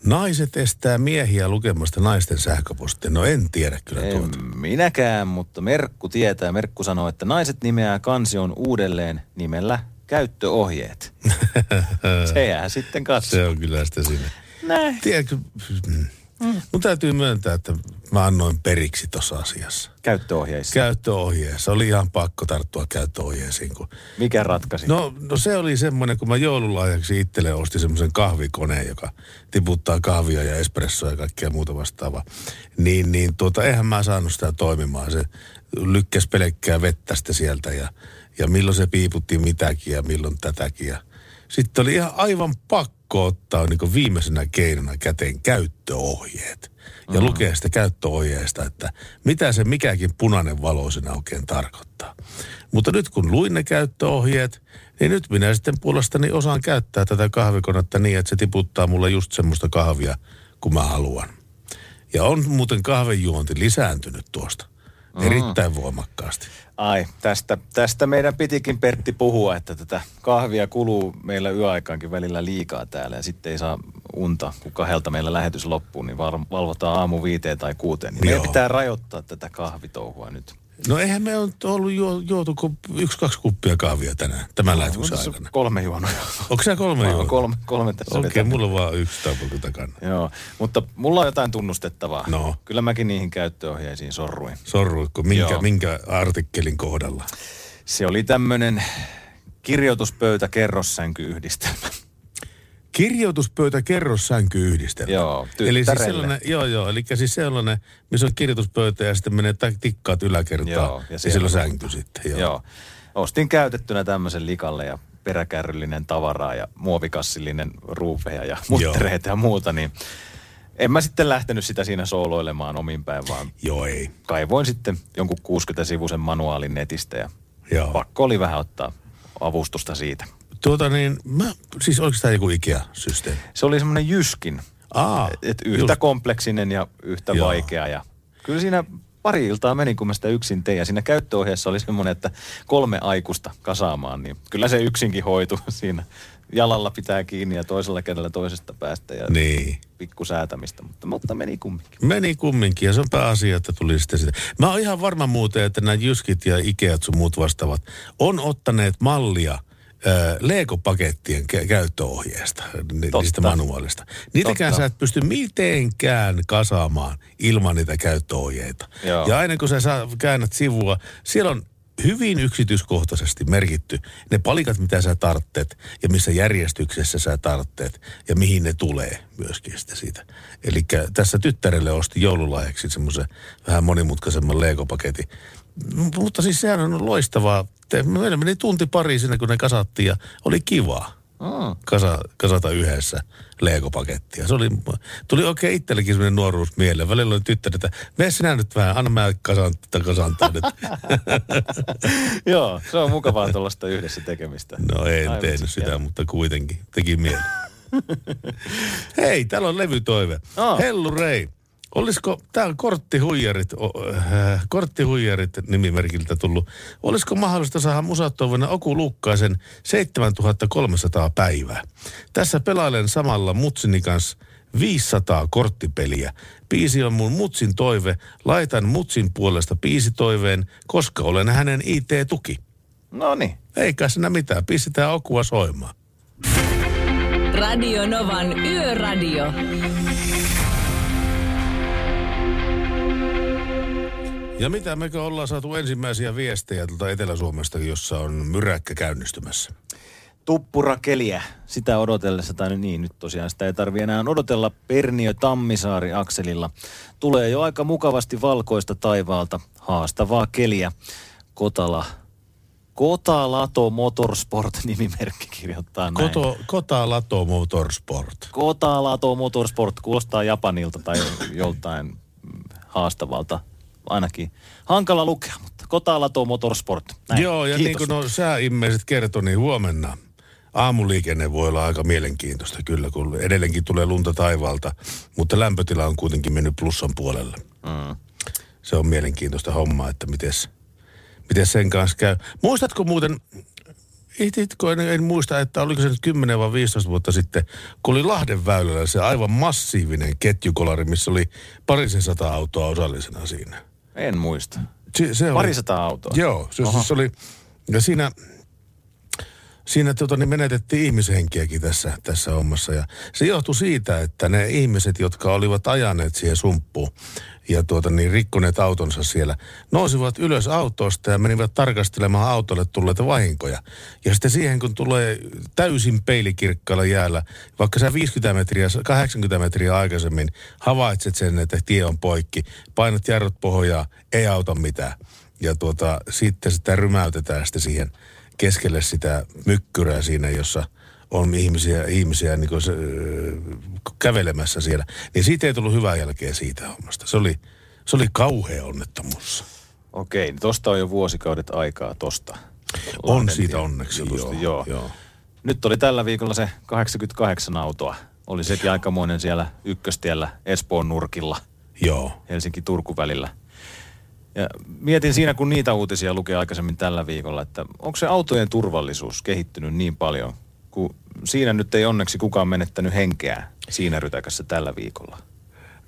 Naiset estää miehiä lukemasta naisten sähköpostia. No en tiedä kyllä En tuota. minäkään, mutta Merkku tietää. Merkku sanoo, että naiset nimeää kansion uudelleen nimellä käyttöohjeet. Se jää sitten katsomaan. Se on kyllä sitä siinä. Näin. Tiedätkö, mm. mun täytyy myöntää, että mä annoin periksi tuossa asiassa. Käyttöohjeissa. Käyttöohjeessa. Oli ihan pakko tarttua käyttöohjeisiin. Kun... Mikä ratkaisi? No, no se oli semmoinen, kun mä joululahjaksi itselle ostin semmoisen kahvikoneen, joka tiputtaa kahvia ja espressoa ja kaikkea muuta vastaavaa. Niin, niin tuota, eihän mä saanut sitä toimimaan. Se lykkäs pelkkää vettä sitten sieltä ja, ja milloin se piiputti mitäkin ja milloin tätäkin. Ja sitten oli ihan aivan pakko ottaa niin viimeisenä keinona käteen käyttöohjeet. Ja mm. lukea sitä käyttöohjeesta, että mitä se mikäkin punainen valo siinä oikein tarkoittaa. Mutta nyt kun luin ne käyttöohjeet, niin nyt minä sitten puolestani osaan käyttää tätä kahvikonetta niin, että se tiputtaa mulle just semmoista kahvia, kun mä haluan. Ja on muuten kahvenjuonti lisääntynyt tuosta. Erittäin voimakkaasti. Ai, tästä, tästä meidän pitikin Pertti puhua, että tätä kahvia kuluu meillä yöaikaankin välillä liikaa täällä ja sitten ei saa unta, kun kahdelta meillä lähetys loppuu, niin valvotaan aamu viiteen tai kuuteen. Niin meidän pitää rajoittaa tätä kahvitouhua nyt. No eihän me ole ollut juo, juotu kuin yksi, kaksi kuppia kahvia tänään, tämän lähetyksen Tässä on aikana. Kolme juonoa. Onko se kolme juonut? kolme, kolme tässä Okei, vetänyt. mulla on vaan yksi tapuku takana. Joo, mutta mulla on jotain tunnustettavaa. No. Kyllä mäkin niihin käyttöohjeisiin sorruin. Sorruitko? Minkä, Joo. minkä artikkelin kohdalla? Se oli tämmönen kirjoituspöytä kerrossänky-yhdistelmä. Kirjoituspöytä kerrossänky-yhdistelmä. Joo, Eli siis sellainen, joo joo, eli siis sellainen, missä on kirjoituspöytä ja sitten menee tikkaat yläkertaan Joo, ja ja, siellä on- sänky sitten. Joo. Joo. Ostin käytettynä tämmöisen likalle ja peräkärryllinen tavaraa ja muovikassillinen ruuveja ja muttereita ja muuta, niin en mä sitten lähtenyt sitä siinä sooloilemaan omin päin, vaan joo ei. kaivoin sitten jonkun 60-sivuisen manuaalin netistä ja Joo. pakko oli vähän ottaa avustusta siitä. Tuota niin, mä, siis oliko tämä joku Ikea-systeemi? Se oli semmoinen jyskin, Aa, että yhtä just. kompleksinen ja yhtä Joo. vaikea ja kyllä siinä pari iltaa meni, kun mä sitä yksin tein. Ja siinä käyttöohjeessa oli semmoinen, että kolme aikuista kasaamaan, niin kyllä se yksinkin hoitu siinä. Jalalla pitää kiinni ja toisella kädellä toisesta päästä ja Niin. pikku säätämistä, mutta, mutta meni kumminkin. Meni kumminkin ja se on pääasia, että tuli sitten sitä. Mä oon ihan varma muuten, että nämä Jyskit ja Ikeat sun muut vastaavat on ottaneet mallia Lego-pakettien kä- käyttöohjeesta, Totta. niistä manuaalista. Niitäkään Totta. sä et pysty mitenkään kasaamaan ilman niitä käyttöohjeita. Joo. Ja aina kun sä saa, käännät sivua, siellä on hyvin yksityiskohtaisesti merkitty ne palikat, mitä sä tartteet ja missä järjestyksessä sä tartteet ja mihin ne tulee myöskin sitten siitä. Eli tässä tyttärelle osti joululahjaksi semmoisen vähän monimutkaisemman Lego-paketin. M- Mutta siis sehän on loistavaa. Meillä meni tunti pari siinä, kun ne kasattiin ja oli kivaa Mm. kasa, kasata yhdessä Lego-pakettia. Se oli, tuli oikein itsellekin semmoinen nuoruus mieleen. Välillä oli tyttärä, että mene sinä nyt vähän, anna mä kasan, kasantaa nyt. Joo, se on mukavaa tuollaista yhdessä tekemistä. No en Aivan tehnyt siis sitä, hienoa. mutta kuitenkin teki mieli. Hei, täällä on levytoive. Aa. Hellu Rei. Olisiko, tää on korttihuijarit, äh, korttihuijarit nimimerkiltä tullut. Olisiko mahdollista saada musattua vuonna Oku Lukkaisen 7300 päivää? Tässä pelailen samalla mutsini kanssa 500 korttipeliä. Biisi on mun mutsin toive. Laitan mutsin puolesta biisitoiveen, koska olen hänen IT-tuki. No niin. Eikä siinä mitään, pistetään Okua soimaan. Radio Novan Yöradio. Ja mitä mekö ollaan saatu ensimmäisiä viestejä tuolta Etelä-Suomesta, jossa on myräkkä käynnistymässä? Tuppurakeliä, sitä odotellessa, tai niin, nyt tosiaan sitä ei tarvi enää odotella Perniö-Tammisaari akselilla. Tulee jo aika mukavasti valkoista taivaalta, haastavaa keliä. Kotala Kotalato Motorsport nimimerkki kirjoittaa näin. Koto, Kota Lato Motorsport. Kotalato Motorsport kuulostaa Japanilta tai joltain haastavalta. Ainakin hankala lukea, mutta Kotalato Motorsport. Näin. Joo, ja Kiitos. niin kuin no sääimmeiset kertoi, niin huomenna aamuliikenne voi olla aika mielenkiintoista kyllä, kun edelleenkin tulee lunta taivaalta, mutta lämpötila on kuitenkin mennyt plussan puolelle. Mm. Se on mielenkiintoista hommaa, että mites, miten sen kanssa käy. Muistatko muuten, Ihtitkö, en, en muista, että oliko se nyt 10 vai 15 vuotta sitten, kun oli Lahden väylällä se aivan massiivinen ketjukolari, missä oli parisen sata autoa osallisena siinä. En muista. Se, se oli- Parisataa autoa. Joo, se Oho. siis oli, ja siinä, siinä tota, niin menetettiin ihmishenkiäkin tässä, tässä hommassa. Ja se johtui siitä, että ne ihmiset, jotka olivat ajaneet siihen sumppuun ja tuota, niin rikkoneet autonsa siellä, nousivat ylös autosta ja menivät tarkastelemaan autolle tulleita vahinkoja. Ja sitten siihen, kun tulee täysin peilikirkkaalla jäällä, vaikka sä 50 metriä, 80 metriä aikaisemmin havaitset sen, että tie on poikki, painat jarrut pohjaa, ei auta mitään ja tuota, sitten sitä rymäytetään sitten siihen keskelle sitä mykkyrää siinä, jossa on ihmisiä, ihmisiä niin se, ö, kävelemässä siellä. Niin siitä ei tullut hyvää jälkeä siitä hommasta. Se oli, se oli kauhea onnettomuus. Okei, niin tosta on jo vuosikaudet aikaa tosta. On Lahden siitä onneksi, joo, joo. joo. Nyt oli tällä viikolla se 88 autoa. Oli sekin aikamoinen siellä ykköstiellä Espoon nurkilla. Joo. Helsinki-Turku välillä. Ja mietin siinä, kun niitä uutisia lukee aikaisemmin tällä viikolla, että onko se autojen turvallisuus kehittynyt niin paljon, kun siinä nyt ei onneksi kukaan menettänyt henkeä siinä rytäkässä tällä viikolla.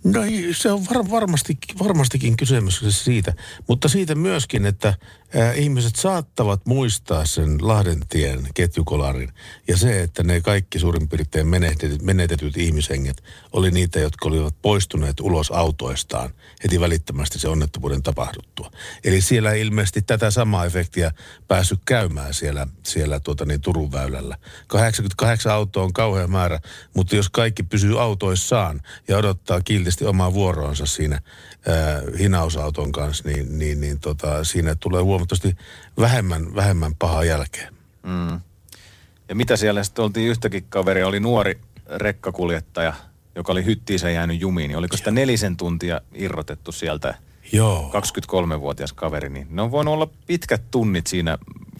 No se on var, varmasti, varmastikin kysymys siitä, mutta siitä myöskin, että ää, ihmiset saattavat muistaa sen Lahdentien ketjukolarin ja se, että ne kaikki suurin piirtein menetetyt, menetetyt ihmishenget oli niitä, jotka olivat poistuneet ulos autoistaan heti välittömästi se onnettomuuden tapahduttua. Eli siellä ei ilmeisesti tätä samaa efektiä päässyt käymään siellä, siellä tuota niin, Turun väylällä. 88 autoa on kauhea määrä, mutta jos kaikki pysyy autoissaan ja odottaa kiltisti omaa vuoroonsa siinä ää, hinausauton kanssa, niin, niin, niin tota, siinä tulee huomattavasti vähemmän, vähemmän pahaa jälkeä. Mm. Ja mitä siellä sitten oltiin yhtäkin kaveri, oli nuori rekkakuljettaja, joka oli hyttiinsä jäänyt jumiin, niin oliko sitä nelisen tuntia irrotettu sieltä Joo. 23-vuotias kaveri, niin ne on voinut olla pitkät tunnit siinä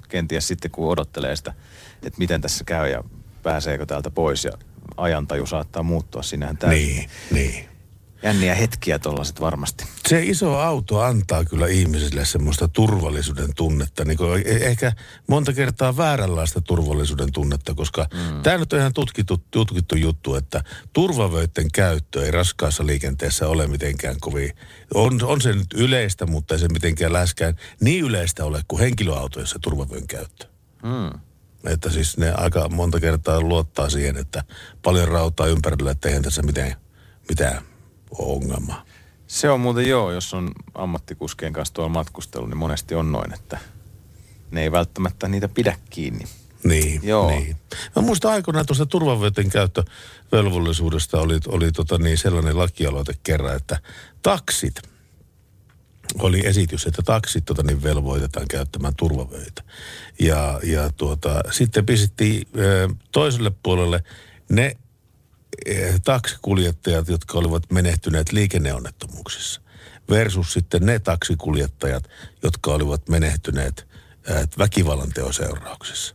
kenties sitten, kun odottelee sitä, että miten tässä käy ja pääseekö täältä pois ja ajantaju saattaa muuttua sinnehän täysin. Niin, niin. Jänniä hetkiä tollaset varmasti. Se iso auto antaa kyllä ihmisille semmoista turvallisuuden tunnetta. Niin kuin e- ehkä monta kertaa vääränlaista turvallisuuden tunnetta, koska mm. tämä nyt on ihan tutkittu, tutkittu juttu, että turvavöiden käyttö ei raskaassa liikenteessä ole mitenkään kovin... On, on se nyt yleistä, mutta ei se mitenkään läheskään niin yleistä ole kuin henkilöautoissa turvavöön käyttö. Mm. Että siis ne aika monta kertaa luottaa siihen, että paljon rautaa ympärillä, että eihän tässä mitään, mitään ole ongelmaa. Se on muuten joo, jos on ammattikuskien kanssa tuolla matkustelu, niin monesti on noin, että ne ei välttämättä niitä pidä kiinni. Niin, Joo. niin. Mä muistan aikoinaan tuosta turvavöiden käyttövelvollisuudesta oli, oli tota niin sellainen lakialoite kerran, että taksit, oli esitys, että taksit tota niin velvoitetaan käyttämään turvavöitä. Ja, ja tuota, sitten pistettiin toiselle puolelle ne taksikuljettajat, jotka olivat menehtyneet liikenneonnettomuuksissa, versus sitten ne taksikuljettajat, jotka olivat menehtyneet eh, väkivallan teon seurauksissa.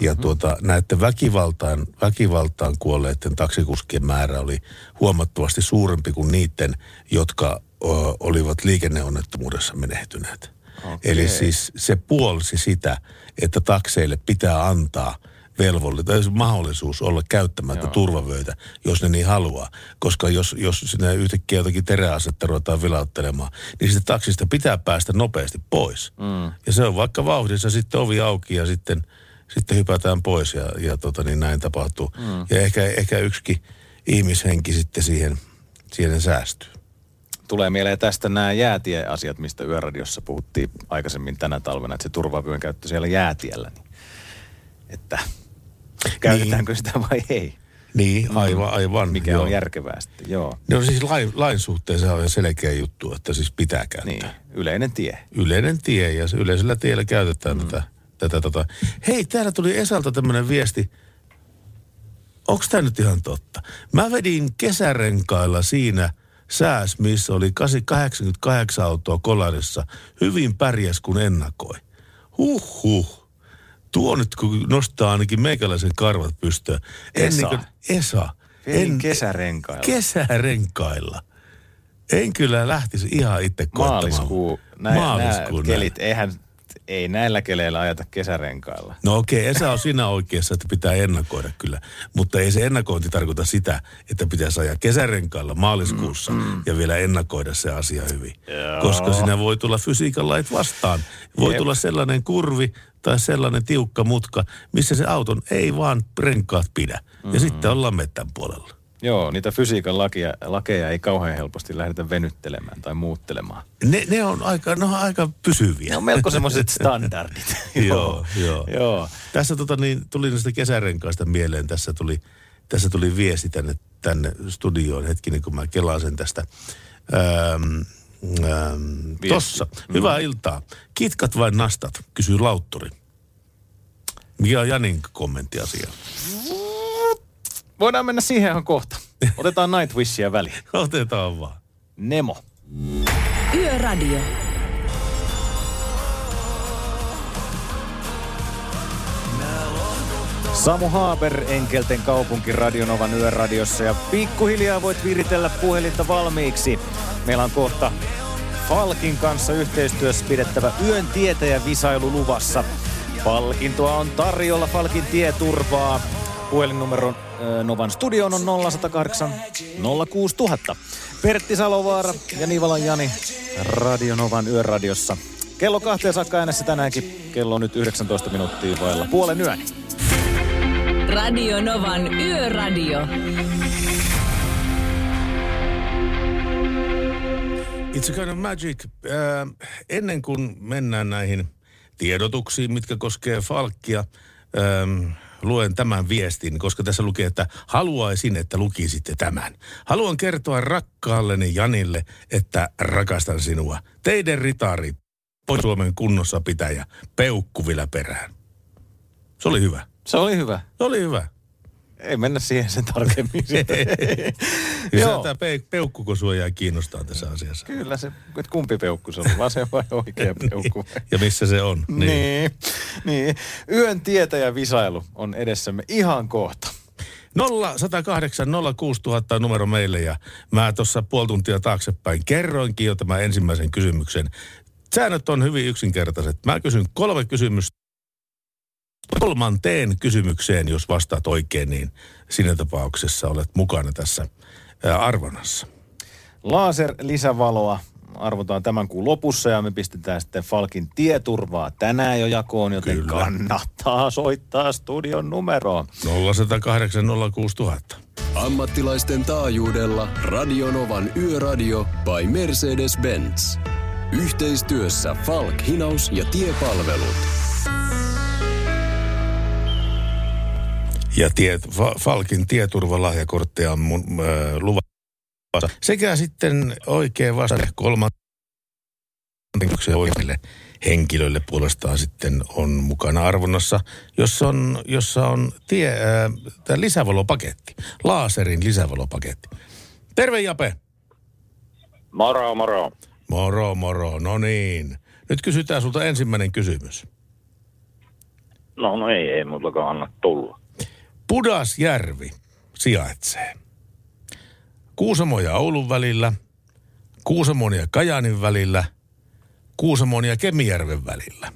Ja tuota, näiden väkivaltaan, väkivaltaan kuolleiden taksikuskien määrä oli huomattavasti suurempi kuin niiden, jotka ö, olivat liikenneonnettomuudessa menehtyneet. Okei. Eli siis se puolsi sitä, että takseille pitää antaa velvollisuus, mahdollisuus olla käyttämättä Joo. turvavöitä, jos ne niin haluaa. Koska jos, jos sinne yhtäkkiä jotakin teräasetta ruvetaan vilauttelemaan, niin siitä taksista pitää päästä nopeasti pois. Mm. Ja se on vaikka vauhdissa sitten ovi auki ja sitten, sitten hypätään pois ja, ja tota, niin näin tapahtuu. Mm. Ja ehkä, ehkä yksikin ihmishenki sitten siihen, siihen säästyy. Tulee mieleen tästä nämä jäätieasiat, mistä Yöradiossa puhuttiin aikaisemmin tänä talvena, että se turvavyön käyttö siellä jäätiellä. Niin, että käytetäänkö sitä vai ei? Niin, aivan, aivan. Mikä joo. on järkevää sitten, joo. No siis lain, lain suhteen se on selkeä juttu, että siis pitää käyttää. Niin, yleinen tie. Yleinen tie ja se yleisellä tiellä käytetään mm. tätä, tätä tota. Hei, täällä tuli Esalta tämmöinen viesti. Onko tämä nyt ihan totta? Mä vedin kesärenkailla siinä sääs, missä oli 88 autoa kolarissa. Hyvin pärjäs kun ennakoi. Huh Tuo nyt kun nostaa ainakin meikäläisen karvat pystyyn. Esa. Ennen kuin, Esa. En kesärenkailla. Kesärenkailla. En kyllä lähtisi ihan itse koittamaan. Maaliskuu. Nää kelit, eihän, ei näillä keleillä ajata kesärenkailla. No okei, okay, Esa on siinä oikeassa, että pitää ennakoida kyllä. Mutta ei se ennakointi tarkoita sitä, että pitäisi ajaa kesärenkailla maaliskuussa mm, ja vielä ennakoida se asia hyvin. Joo. Koska siinä voi tulla fysiikan lait vastaan. Voi Jep. tulla sellainen kurvi tai sellainen tiukka mutka, missä se auton ei vaan renkaat pidä. Ja sitten ollaan mettän puolella. Joo, niitä fysiikan lakia, lakeja ei kauhean helposti lähdetä venyttelemään tai muuttelemaan. Ne, ne, on aika, ne on aika pysyviä. Ne on melko semmoiset standardit. joo, joo. Joo. Tässä tota, niin, tuli niistä kesärenkaista mieleen. Tässä tuli, tässä tuli viesti tänne, tänne studioon. Hetkinen, kun mä kelaan sen tästä. Öm, öm, tossa. Hyvää iltaa. Kitkat vai nastat? Kysyy Lautturi. Mikä on Janin kommentti asiaan? Voidaan mennä siihen ihan kohta. Otetaan Nightwishia väliin. Otetaan vaan. Nemo. Yöradio. Samu Haaber Enkelten kaupunki Radionovan yöradiossa ja pikkuhiljaa voit viritellä puhelinta valmiiksi. Meillä on kohta Falkin kanssa yhteistyössä pidettävä yön tietäjä visailu luvassa. Palkintoa on tarjolla Falkin tieturvaa. Puhelinnumero ö, Novan studioon on 0108 06000. Pertti Salovaara ja Nivalan Jani Radionovan yöradiossa. Kello kahteen saakka äänessä tänäänkin. Kello on nyt 19 minuuttia vailla puolen yön. Radio Novan Yöradio. It's a kind of magic. Äh, ennen kuin mennään näihin tiedotuksiin, mitkä koskee Falkkia, ähm, luen tämän viestin, koska tässä lukee, että haluaisin, että lukisitte tämän. Haluan kertoa rakkaalleni Janille, että rakastan sinua. Teidän ritari, Suomen kunnossa pitäjä, peukku vielä perään. Se oli hyvä. Se oli hyvä. Se oli hyvä. Ei mennä siihen sen tarkemmin. Joo. Tämä pe- peukkuko sua jää kiinnostaa tässä asiassa. Kyllä se, että kumpi peukku se on, vasen vai oikea peukku. Ja missä se on. Niin. niin. niin. Yön tietäjä visailu on edessämme ihan kohta. 0 108 06000 on numero meille ja mä tuossa puoli tuntia taaksepäin kerroinkin jo tämän ensimmäisen kysymyksen. Säännöt on hyvin yksinkertaiset. Mä kysyn kolme kysymystä. Kolmanteen kysymykseen, jos vastaat oikein, niin siinä tapauksessa olet mukana tässä arvonnassa. Laser lisävaloa arvotaan tämän kuun lopussa ja me pistetään sitten Falkin tieturvaa tänään jo jakoon, joten Kyllä. kannattaa soittaa studion numeroon. 0 108 06000. Ammattilaisten taajuudella Radionovan Yöradio by Mercedes-Benz. Yhteistyössä Falk Hinaus ja Tiepalvelut. Ja tie, Fa- Falkin tieturvalahjakortteja on mun äh, luvassa. Sekä sitten oikein vasta kolmanteen oikeille henkilöille puolestaan sitten on mukana arvonnassa, jossa on, jossa on tie, äh, tämä lisävalopaketti, laaserin lisävalopaketti. Terve Jape. Moro, moro. Moro, moro. No niin. Nyt kysytään sulta ensimmäinen kysymys. No, no ei, ei mullakaan anna tulla. Pudasjärvi sijaitsee Kuusamon ja Oulun välillä, Kuusamon ja Kajanin välillä, Kuusamon ja Kemijärven välillä.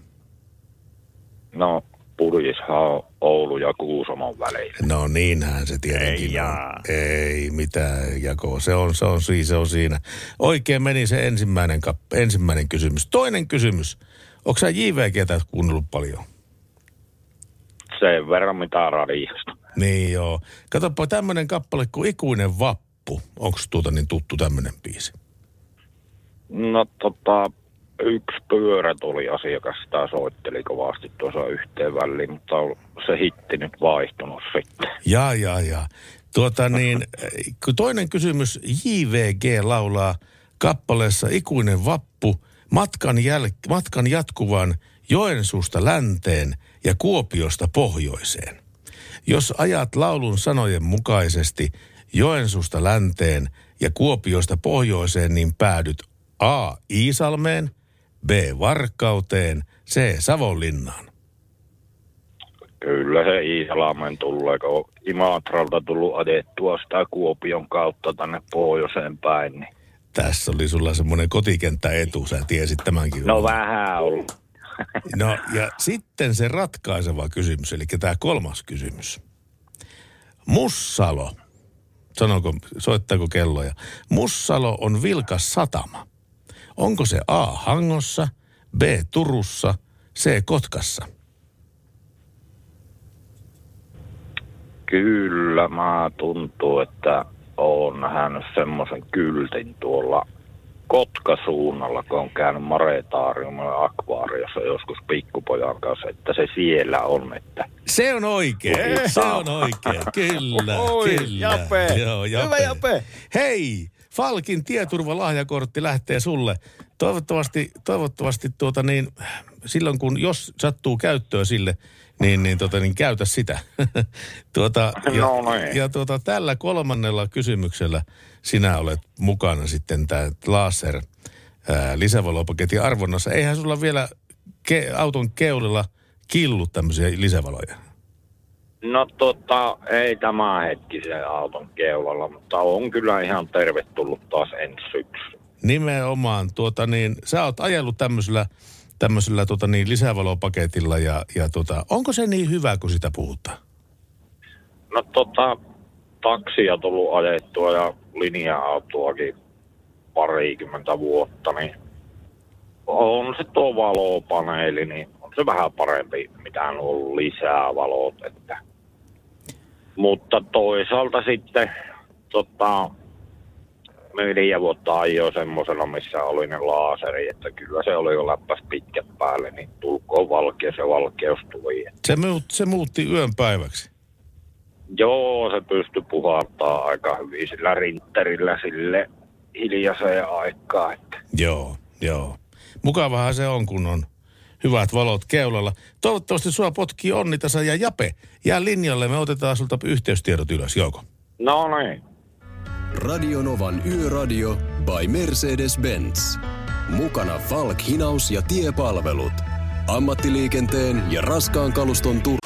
No, Pudishan on Oulu ja Kuusamon välillä. No niinhän se tietenkin Ei on. Ei mitään jakoa. Se on, se on, siinä, se on siinä. Oikein meni se ensimmäinen, kap, ensimmäinen kysymys. Toinen kysymys. Onko sä JVGtä kuunnellut paljon? Sen verran mitä radiosta. Niin joo. Katsoppa tämmöinen kappale kuin Ikuinen Vappu. Onko tuota niin tuttu tämmöinen biisi? No tota, yksi pyörä tuli asiakas, sitä soitteli kovasti tuossa yhteen väliin, mutta on se hitti nyt vaihtunut sitten. Jaa, jaa, jaa. Tuota niin, toinen kysymys, JVG laulaa kappaleessa Ikuinen vappu matkan, jäl- matkan jatkuvan Joensuusta länteen ja Kuopiosta pohjoiseen. Jos ajat laulun sanojen mukaisesti Joensuusta länteen ja Kuopiosta pohjoiseen, niin päädyt A. Iisalmeen, B. Varkauteen, C. Savonlinnaan. Kyllä se Iisalmen tulee, kun Imatralta tullut ajettua sitä Kuopion kautta tänne pohjoiseen päin. Niin. Tässä oli sulla semmoinen kotikenttäetu, sä tiesit tämänkin. No vähän on. No ja sitten se ratkaiseva kysymys, eli tämä kolmas kysymys. Mussalo, sanoko, soittaako kelloja? Mussalo on vilkas satama. Onko se A. Hangossa, B. Turussa, C. Kotkassa? Kyllä, mä tuntuu, että oon nähnyt semmoisen kyltin tuolla Kotka-suunnalla, kun on käynyt Maretaariumilla akvaariossa joskus pikkupojan kanssa, että se siellä on, että Se on oikein, se on oikein, kyllä, Oi, kyllä. Jape. Joo, Hyvä Jape. Hei, Falkin tieturvalahjakortti lähtee sulle. Toivottavasti, toivottavasti tuota niin, silloin kun, jos sattuu käyttöä sille, niin, niin, tota, niin käytä sitä. tuota, ja, No niin. ja tuota, tällä kolmannella kysymyksellä sinä olet mukana sitten tämä laser lisävalopaketin arvonnassa. Eihän sulla vielä ke- auton keulilla killu tämmöisiä lisävaloja. No tota, ei tämä hetki sen auton keulalla, mutta on kyllä ihan tervetullut taas ensi syksy. Nimenomaan, tuota niin, sä oot ajellut tämmöisellä, tämmöisellä tuota niin, lisävalopaketilla ja, ja tuota, onko se niin hyvä, kun sitä puhutaan? No tota, taksia tullut ajettua ja linja-autoakin parikymmentä vuotta, niin on se tuo valopaneeli, niin on se vähän parempi, mitä on ollut lisää valot. Että. Mutta toisaalta sitten tota, neljä vuotta ajoin semmoisella, missä oli ne laaseri, että kyllä se oli jo läppäs pitkät päälle, niin tulkoon valkea, se valkeus tuli. Se, muut, se muutti yön päiväksi. Joo, se pystyi puhaltaa aika hyvin sillä rintterillä sille hiljaiseen aikaan. Että. Joo, joo. Mukavahan se on, kun on hyvät valot keulalla. Toivottavasti sua potkii onnitasa ja Jape. Jää linjalle, me otetaan sulta yhteystiedot ylös, Jouko. No niin. Radionovan Yöradio by Mercedes-Benz. Mukana Falk, hinaus ja tiepalvelut. Ammattiliikenteen ja raskaan kaluston tur...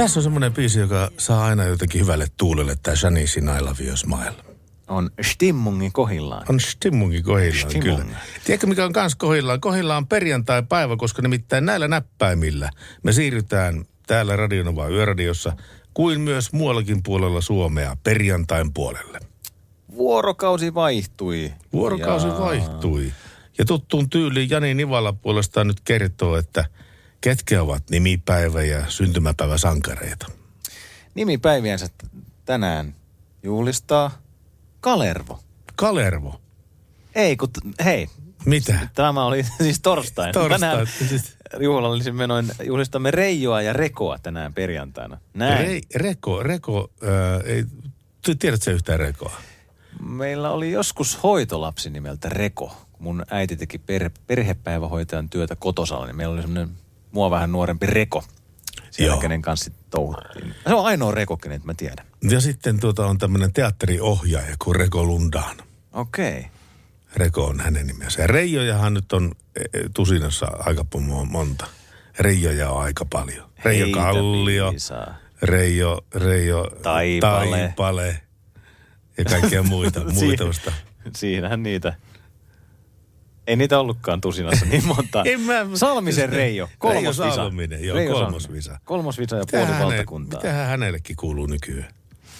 Tässä on semmoinen biisi, joka saa aina jotenkin hyvälle tuulelle, tämä Shanicein I Love You Smile. On Stimmungin kohillaan. On stimmungi kohillaan, Stimmung. kyllä. Tiedätkö, mikä on kans kohillaan? Kohillaan on perjantai-päivä, koska nimittäin näillä näppäimillä me siirrytään täällä Radionova Yöradiossa kuin myös muuallakin puolella Suomea perjantain puolelle. Vuorokausi vaihtui. Vuorokausi Ja- vaihtui. Ja tuttuun tyyliin Jani Nivala puolestaan nyt kertoo, että ketkä ovat nimipäivä- ja syntymäpäivä sankareita. Nimipäiviänsä tänään juhlistaa Kalervo. Kalervo. Ei, kun, hei, Mitä? tämä oli siis torstain. Torstain, Tänään juhlallisin menoin juhlistamme Reijoa ja Rekoa tänään perjantaina. Näin. Rei, Reko, Reko, ää, ei, tiedätkö yhtään Rekoa? Meillä oli joskus hoitolapsi nimeltä Reko. Kun mun äiti teki per, perhepäivähoitajan työtä kotosalla, niin meillä oli semmoinen mua vähän nuorempi Reko. Siellä, Joo. kenen kanssa touhuttiin. Se on ainoa Reko, kenet mä tiedän. Ja sitten tuota on tämmöinen teatteriohjaaja kuin Reko Lundaan. Okei. Okay. Reko on hänen nimensä. Ja Reijojahan nyt on e, e, tusinassa aika mo- monta. Reijoja on aika paljon. Reijo Heitä Kallio, viisaa. Reijo, Reijo Taipale. Taipale. ja kaikkia muita. Muita vasta. Siinähän niitä. Ei niitä ollutkaan tusinassa niin monta. En mä- Salmisen Reijo, kolmos Reijo visa. Salminen, joo, Reijo kolmos Salminen. visa. Kolmos visa ja puoli häne- valtakuntaa. Mitähän hänellekin kuuluu nykyään?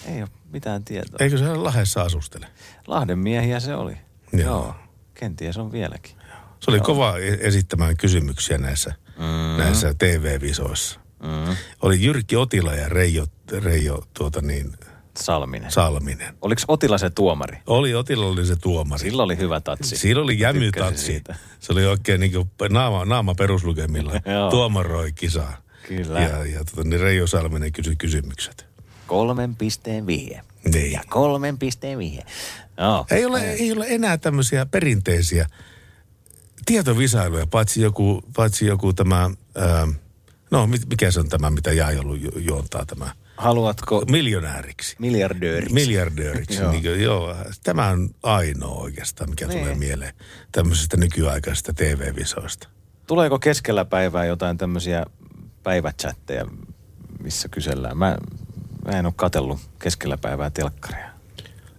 Ei ole mitään tietoa. Eikö se Lahdessa asustele? Lahden miehiä se oli. Joo. Joo. Kenties on vieläkin. Se oli kova e- esittämään kysymyksiä näissä, Mm. näissä TV-visoissa. Mm. Oli Jyrki Otila ja Reijo, Reijo tuota niin, Salminen. Salminen. Oliko Otila se tuomari? Oli, Otila oli se tuomari. Sillä oli hyvä tatsi. Siinä oli jämytatsi. Se oli oikein niin kuin naama, naama peruslukemilla. Tuomaroi kisaa. Kyllä. Ja, ja tota, niin Reijo Salminen kysyi kysymykset. Kolmen pisteen vihje. Niin. Ja kolmen pisteen vihje. Joo. Ei ole, ei ole enää tämmöisiä perinteisiä tietovisailuja, paitsi joku, paitsi joku tämä, ää, no mikä se on tämä, mitä Jaajolu ju- juontaa tämä, Haluatko miljonääriksi. miljardööriksi? Miljardööriksi. Joo. niin, kuin, joo, tämä on ainoa oikeastaan, mikä Niin. tulee mieleen tämmöisistä nykyaikaisista TV-visoista. Tuleeko keskellä päivää jotain tämmöisiä päivächatteja, missä kysellään? Mä, mä en ole katsellut keskellä päivää telkkaria. En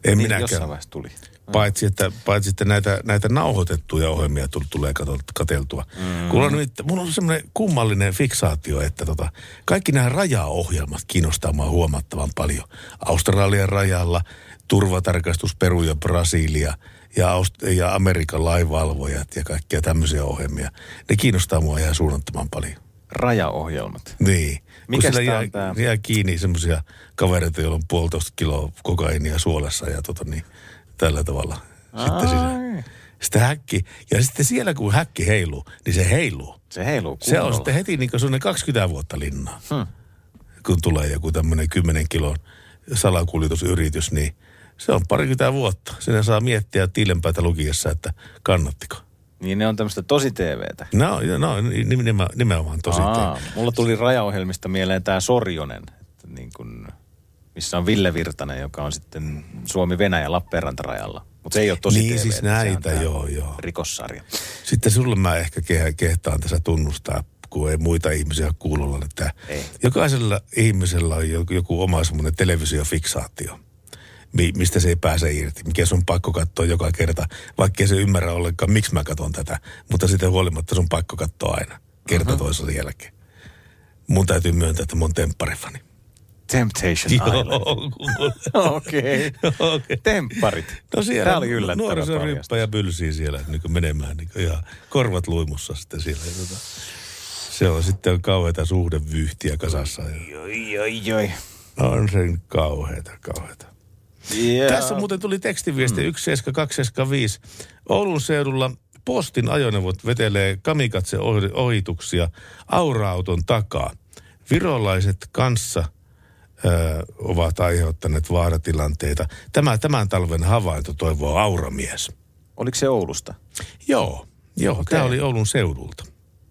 niin, minäkään. Jossain vaiheessa tuli. Paitsi että, paitsi, että näitä, näitä nauhoitettuja ohjelmia tul- tulee kateltua. Mm. Mulla, on mulla on semmoinen kummallinen fiksaatio, että tota, kaikki nämä rajaohjelmat kiinnostaa mua huomattavan paljon. Australian rajalla, turvatarkastus Peru ja Brasilia ja, Aust- ja Amerikan laivalvojat ja kaikkia tämmöisiä ohjelmia. Ne kiinnostaa mua ihan suunnattoman paljon. Rajaohjelmat. Niin. Mikäs Kun siellä tää jää, tää? jää kiinni semmoisia kavereita, joilla on puolitoista kiloa kokainia suolessa ja tota niin, tällä tavalla. Sitten, siinä, sitten häkki. Ja sitten siellä kun häkki heiluu, niin se heiluu. Se heiluu Se on kunnolla. sitten heti niin kuin 20 vuotta linnaa. Hmm. Kun tulee joku tämmöinen 10 kilon salakuljetusyritys, niin se on parikymmentä vuotta. Sinne saa miettiä tiilenpäätä lukiessa, että kannattiko. Niin ne on tämmöistä tosi TVtä. No, no nimenomaan, nimenomaan tosi. Aa, mulla tuli rajaohjelmista mieleen tämä Sorjonen, että niin kun, missä on Ville Virtanen, joka on sitten Suomi-Venäjä Lappeenranta-rajalla. Mutta se ei ole tosi Niin, TV, siis näitä, joo, joo. Rikossarja. Sitten sulle mä ehkä ke- kehtaan tässä tunnustaa, kun ei muita ihmisiä ole kuulolla, että Ei. jokaisella ihmisellä on joku, joku oma semmoinen televisiofiksaatio, mi- mistä se ei pääse irti, mikä sun pakko katsoa joka kerta, vaikka se ymmärrä ollenkaan, miksi mä katson tätä, mutta sitten huolimatta sun pakko katsoa aina, kerta uh-huh. toisensa jälkeen. Mun täytyy myöntää, että oon tempparifani. Temptation Island. Okei. Okei. Tempparit. No siellä oli yllättävä nuorisoryppä ja bylsii siellä niin kuin menemään niin kuin, ja korvat luimussa sitten siellä. Ja tota, se on sitten on kauheata suhdevyyhtiä kasassa. Ja Joi, joi, joi. on se nyt kauheata, kauheata. Yeah. Tässä muuten tuli tekstiviesti mm. 17275. Oulun seudulla postin ajoneuvot vetelee kamikatse ohituksia aura-auton takaa. Virolaiset kanssa ö, ovat aiheuttaneet vaaratilanteita. Tämä tämän talven havainto toivoo auramies. Oliko se Oulusta? Joo, joo okay. tämä oli Oulun seudulta.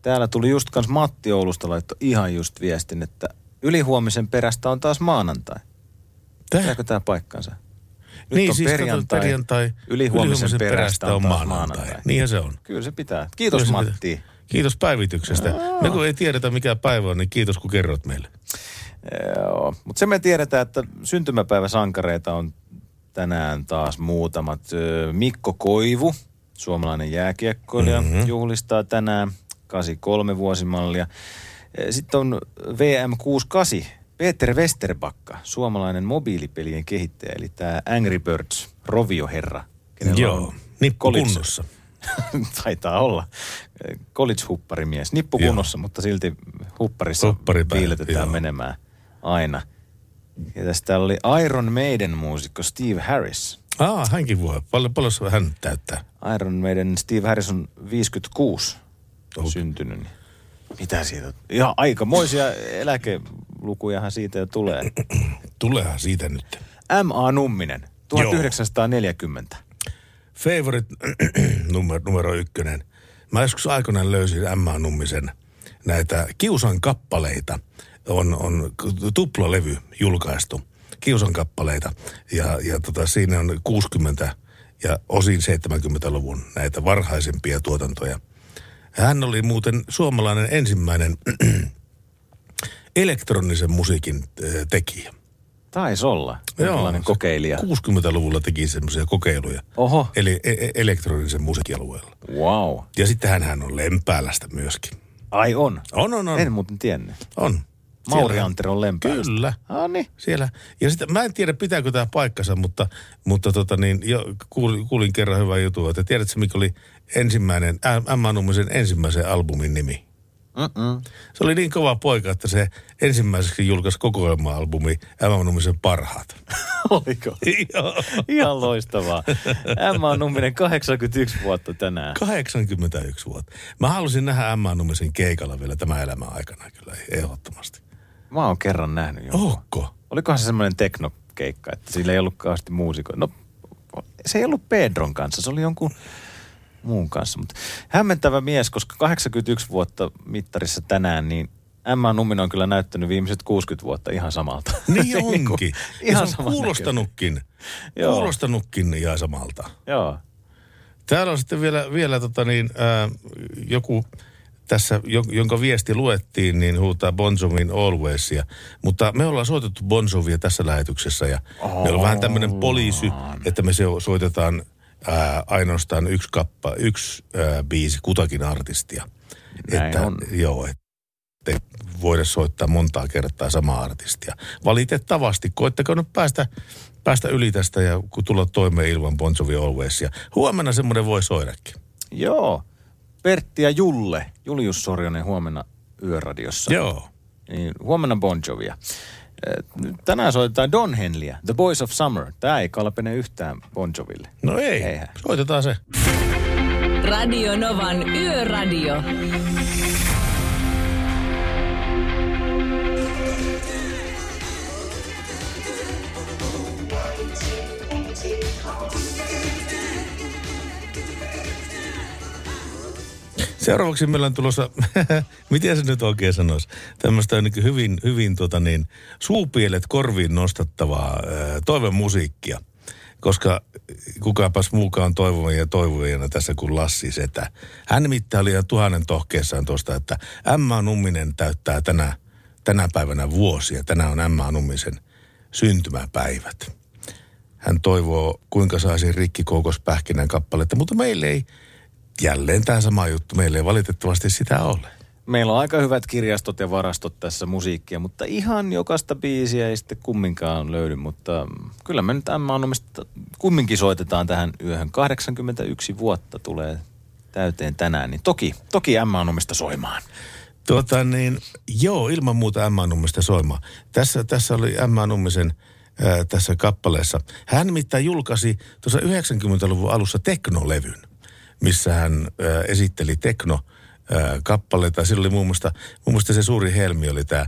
Täällä tuli just kans Matti Oulusta laitto ihan just viestin, että ylihuomisen perästä on taas maanantai. Pitääkö tämä paikkansa? Nyt niin on siis perjantai, perjantai, ylihuomisen perästä on taas maanantai. Niinhän se on. Kyllä se pitää. Kiitos Kyllä Matti. pitää. Kiitos päivityksestä. Me kun ei tiedetä mikä päivä on, niin kiitos kun kerrot meille. Joo, mutta se me tiedetään, että syntymäpäiväsankareita on tänään taas muutamat. Mikko Koivu, suomalainen jääkiekkoilija, mm-hmm. juhlistaa tänään 83 vuosimallia. Sitten on VM68, Peter Westerbakka, suomalainen mobiilipelien kehittäjä, eli tämä Angry Birds, Rovio-herra. Joo, nippu kunnossa. Taitaa olla. College-hupparimies. Nippu Joo. kunnossa, mutta silti hupparissa viiletetään joo. menemään aina. Ja tästä oli Iron Maiden muusikko Steve Harris. Aa, hänkin voi. Paljon, paljon hän täyttää. Iron Maiden Steve Harris on 56 Okei. syntynyt. Niin mitä siitä? Ihan aikamoisia eläkelukujahan siitä jo tulee. Tuleehan siitä nyt. M.A. Numminen, 1940. Favorite numero, numero ykkönen. Mä joskus aikoinaan löysin Emma Nummisen näitä Kiusan kappaleita. On, on tuplalevy julkaistu. Kiusan kappaleita. Ja, ja tota, siinä on 60 ja osin 70-luvun näitä varhaisempia tuotantoja. Hän oli muuten suomalainen ensimmäinen elektronisen musiikin tekijä. Taisi olla. Jonkinlainen kokeilija. 60-luvulla teki semmoisia kokeiluja. Oho. Eli e- e- elektronisen musiikkialueella. Wow. Ja sitten hän on Lempäälästä myöskin. Ai on? On, on, on. En muuten tiennyt. On. Mauri Siellä- Antero on Lempäälästä. Kyllä. Ah, niin. Siellä. Ja sitten mä en tiedä pitääkö tämä paikkansa, mutta, mutta tota niin, jo, kuulin, kuulin kerran hyvää juttua, että tiedätkö mikä oli ensimmäinen, Emma Nummisen ensimmäisen albumin nimi? Mm-mm. Se oli niin kova poika, että se ensimmäiseksi julkaisi kokoelma-albumi Emma Nummisen parhaat. Oliko? Joo. Ihan loistavaa. Emma on numminen 81 vuotta tänään. 81 vuotta. Mä halusin nähdä Emma Nummisen keikalla vielä tämän elämän aikana kyllä ehdottomasti. Mä oon kerran nähnyt jo. Ootko? Olikohan se semmoinen teknokeikka, että sillä ei ollut kauheasti muusikoita. No, se ei ollut Pedron kanssa, se oli jonkun muun kanssa. Mutta hämmentävä mies, koska 81 vuotta mittarissa tänään, niin Emma Numminen on kyllä näyttänyt viimeiset 60 vuotta ihan samalta. Niin onkin. ja ihan se on kuulostanutkin. Joo. Kuulostanutkin ihan samalta. Joo. Täällä on sitten vielä, vielä tota niin, ää, joku tässä, jo- jonka viesti luettiin, niin huutaa Bon Jovin Alwaysia. Mutta me ollaan soitettu Bon Jovia tässä lähetyksessä ja oh. meillä on vähän tämmöinen poliisy, että me se soitetaan ää, ainoastaan yksi kappa, yksi ää, biisi kutakin artistia. Näin että, on. Joo, että voida soittaa montaa kertaa samaa artistia. Valitettavasti, koittakaa nyt päästä, päästä yli tästä ja kun tulla toimeen ilman Bon Jovi Alwaysia. Huomenna semmoinen voi soidakin. Joo. Pertti ja Julle, Julius Sorjonen huomenna Yöradiossa. Joo. Niin, huomenna Bon Jovia. Eh, Tänään soitetaan Don Henleyä, The Boys of Summer. Tämä ei kalpene yhtään Bon Joville. No ei, Eihän. soitetaan se. Radio Novan Yöradio. Seuraavaksi meillä on tulossa, miten se nyt oikein sanoisi, tämmöistä niin hyvin, hyvin tota niin, suupielet korviin nostattavaa ää, toivemusiikkia. Koska kukapas muukaan toivomia ja toivojana tässä kuin Lassi Setä. Hän nimittäin oli tuhannen tohkeessaan tuosta, että Emma Numminen täyttää tänä, tänä päivänä vuosia. Tänään on Emma Nummisen syntymäpäivät. Hän toivoo, kuinka saisi rikki koukospähkinän kappaletta, mutta meille ei jälleen tämä sama juttu. Meillä ei valitettavasti sitä ole. Meillä on aika hyvät kirjastot ja varastot tässä musiikkia, mutta ihan jokaista biisiä ei sitten kumminkaan löydy. Mutta mm, kyllä me nyt Emma Nummista kumminkin soitetaan tähän yöhön. 81 vuotta tulee täyteen tänään, niin toki, toki Emma Nummista soimaan. Tuota niin, joo, ilman muuta Emma Nummista soimaan. Tässä, tässä oli ää, tässä kappaleessa. Hän nimittäin julkaisi tuossa 90-luvun alussa teknolevyn, missä hän ää, esitteli tekno ää, kappaleita. Sillä oli muun muassa, muun muassa se suuri helmi oli tämä,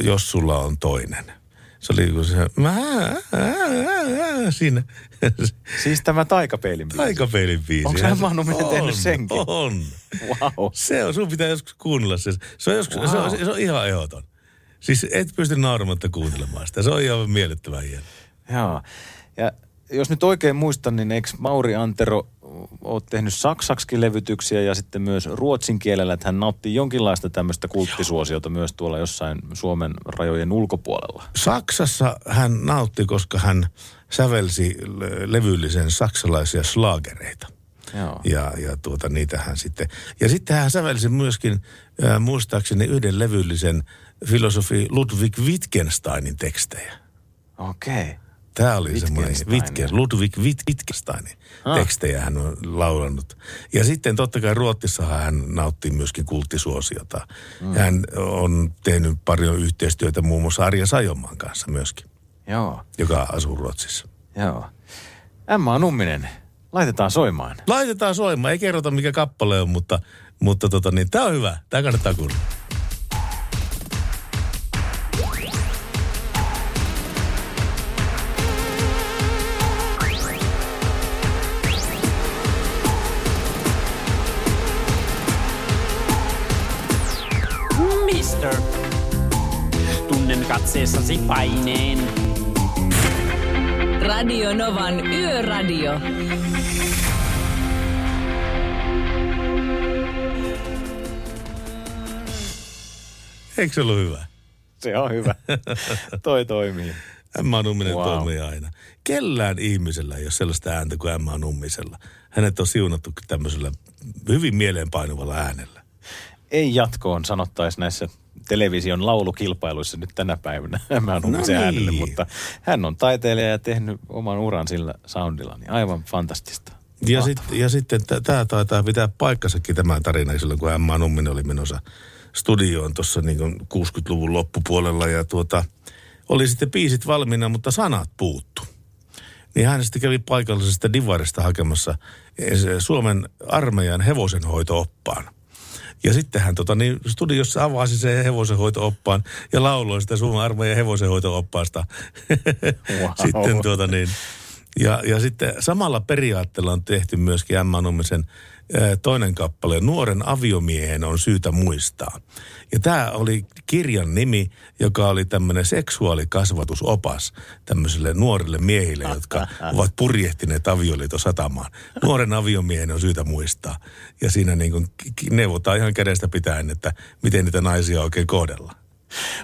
jos sulla on toinen. Se oli kun se, mä, ää, ää, ää, siinä. Siis tämä taikapeilin biisi. Taikapeilin biisi. Onko Emma Numminen tehnyt senkin? On. Wow. Se on, sun pitää joskus kuunnella se. Se on, joskus, wow. se, on, se on ihan ehdoton. Siis et pysty nauramatta kuuntelemaan sitä. Se on ihan miellyttävän hieno. Joo. Ja jos nyt oikein muistan, niin eikö Mauri Antero ole tehnyt saksaksikin levytyksiä ja sitten myös ruotsin kielellä, että hän nautti jonkinlaista tämmöistä kulttisuosiota myös tuolla jossain Suomen rajojen ulkopuolella. Saksassa hän nautti, koska hän sävelsi le- levyllisen saksalaisia slaagereita. Joo. Ja, ja tuota, niitä hän sitten... Ja sitten hän sävelsi myöskin, äh, muistaakseni, yhden levyllisen filosofi Ludwig Wittgensteinin tekstejä. Okei. Okay. Tämä oli semmoinen. Wittgen, Ludwig Witt- Wittgensteinin Ah. tekstejä hän on laulanut. Ja sitten totta kai Ruotsissahan hän nautti myöskin kulttisuosiota. Mm. Hän on tehnyt paljon yhteistyötä muun muassa Arja Sajomaan kanssa myöskin, Joo. joka asuu Ruotsissa. Joo. Emma Numminen, laitetaan soimaan. Laitetaan soimaan, ei kerrota mikä kappale on, mutta, mutta tota, niin, tämä on hyvä. Tämä kannattaa kuunnella. Tunnen katseessasi paineen. Radio Novan Yöradio. Eikö se ollut hyvä? Se on hyvä. Toi toimii. Emma Numminen wow. toimii aina. Kellään ihmisellä ei ole sellaista ääntä kuin Emma Nummisella. Hänet on siunattu tämmöisellä hyvin mieleenpainuvalla äänellä. Ei jatkoon sanottaisi näissä television laulukilpailuissa nyt tänä päivänä. Mä oon No äänelle, niin. mutta hän on taiteilija ja tehnyt oman uran sillä soundilla. Niin aivan fantastista. Ja, sit, ja sitten tämä taitaa pitää paikkansakin tämä tarina silloin, kun Emma Numminen oli menossa studioon tuossa niin 60-luvun loppupuolella ja tuota, oli sitten biisit valmiina, mutta sanat puuttu. Niin hän sitten kävi paikallisesta divarista hakemassa eh, se Suomen armeijan hevosenhoito-oppaan. Ja sitten hän tota, niin studiossa avasi sen hevosenhoito-oppaan ja lauloi sitä Suomen armeijan hevosenhoito-oppaasta. Wow. sitten tuota niin, ja, ja sitten samalla periaatteella on tehty myöskin Emma Nummisen ää, toinen kappale, Nuoren aviomiehen on syytä muistaa. Ja tämä oli kirjan nimi, joka oli tämmöinen seksuaalikasvatusopas tämmöisille nuorille miehille, jotka ovat purjehtineet avioliiton satamaan. Nuoren aviomiehen on syytä muistaa. Ja siinä niin kuin neuvotaan ihan kädestä pitäen, että miten niitä naisia oikein kohdellaan.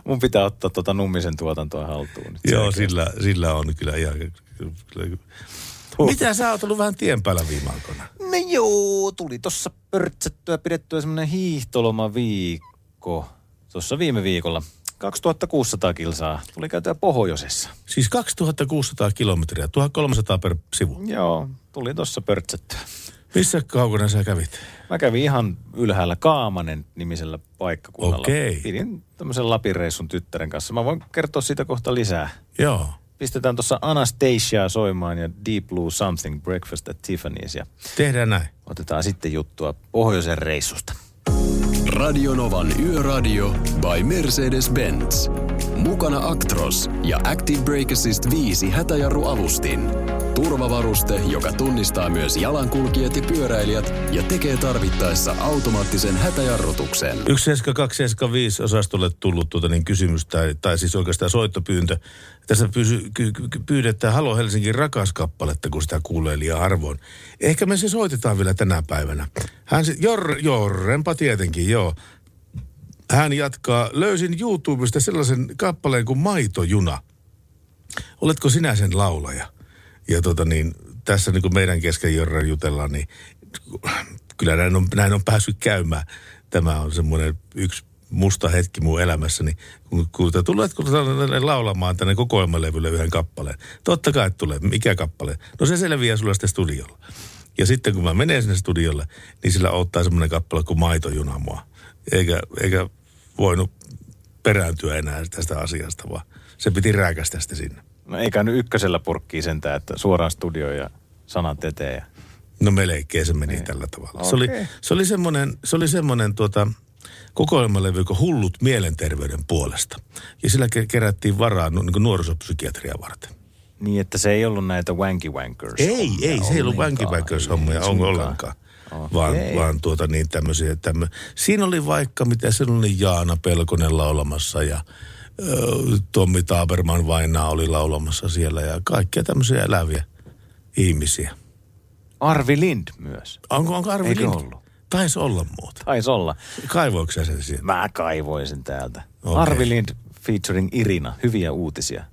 Mun pitää ottaa tuota Nummisen tuotantoa haltuun. Joo, sillä, sillä on kyllä ihan... Kyllä. Mitä sä oot ollut vähän tien päällä viime aikoina? No joo, tuli tossa pörtsättyä pidettyä semmonen hiihtolomaviikko tuossa viime viikolla. 2600 kilsaa tuli käytyä pohjoisessa. Siis 2600 kilometriä, 1300 per sivu. Joo, tuli tossa pörtsättyä. Missä kaukana sä kävit? Mä kävin ihan ylhäällä Kaamanen nimisellä paikkakunnalla. Okei. Pidin tämmöisen Lapin-reissun tyttären kanssa. Mä voin kertoa siitä kohta lisää. Joo. Pistetään tuossa Anastasia soimaan ja Deep Blue Something Breakfast at Tiffany's ja Tehdään näin. otetaan sitten juttua pohjoisen reissusta. Radionovan Yöradio by Mercedes-Benz. Mukana Actros ja Active Brake Assist 5 hätäjarrualustin. Turvavaruste, joka tunnistaa myös jalankulkijat ja pyöräilijät ja tekee tarvittaessa automaattisen hätäjarrutuksen. 17275 osastolle tullut tuota niin kysymys tai, tai siis oikeastaan soittopyyntö. Tässä pysy, ky, ky, pyydetään Halo Helsingin rakas kappaletta, kun sitä kuulee liian harvoin. Ehkä me se soitetaan vielä tänä päivänä. Hän jor, jorrenpa tietenkin, joo. Hän jatkaa, löysin YouTubesta sellaisen kappaleen kuin Maitojuna. Oletko sinä sen laulaja? Ja tota niin, tässä niin kuin meidän kesken Jorran jutellaan, niin kyllä näin on, näin on päässyt käymään. Tämä on semmoinen yksi musta hetki mun elämässäni, kun, kun te tuletko laulamaan tänne kokoelmalevylle yhden kappaleen. Totta kai tulee. Mikä kappale? No se selviää sulle sitten studiolla. Ja sitten kun mä menen sinne studiolle, niin sillä ottaa semmoinen kappale kuin Maitojuna mua. Eikä, eikä voinut perääntyä enää tästä asiasta, vaan se piti rääkästä sitten sinne. No eikä nyt ykkösellä purkkii sentään, että suoraan studioon ja sanat eteen. Ja... No melkein se meni tällä tavalla. Se oli, se oli semmoinen, se oli semmoinen tuota, kokoelmalevy kuin Hullut mielenterveyden puolesta. Ja sillä ke- kerättiin varaa niin kuin nuorisopsykiatria varten. Niin, että se ei ollut näitä wanky wankers. Ei, ei, se ei ollut ollenkaan. Wanky hommia Ei on suinkaan. Ollenkaan. Vaan, vaan tuota niin tämmöisiä, tämmö. Siinä oli vaikka, mitä se oli Jaana Pelkonen laulamassa ja ö, Tommi Taaberman Vainaa oli laulamassa siellä ja kaikkia tämmöisiä eläviä ihmisiä. Arvi Lind myös. Onko, onko Arvi Eikö Lind? ollut? Taisi olla muuta. Taisi olla. Kaivoiko sä sen sieltä? Mä kaivoin sen täältä. Okei. Arvi Lind featuring Irina. Hyviä uutisia.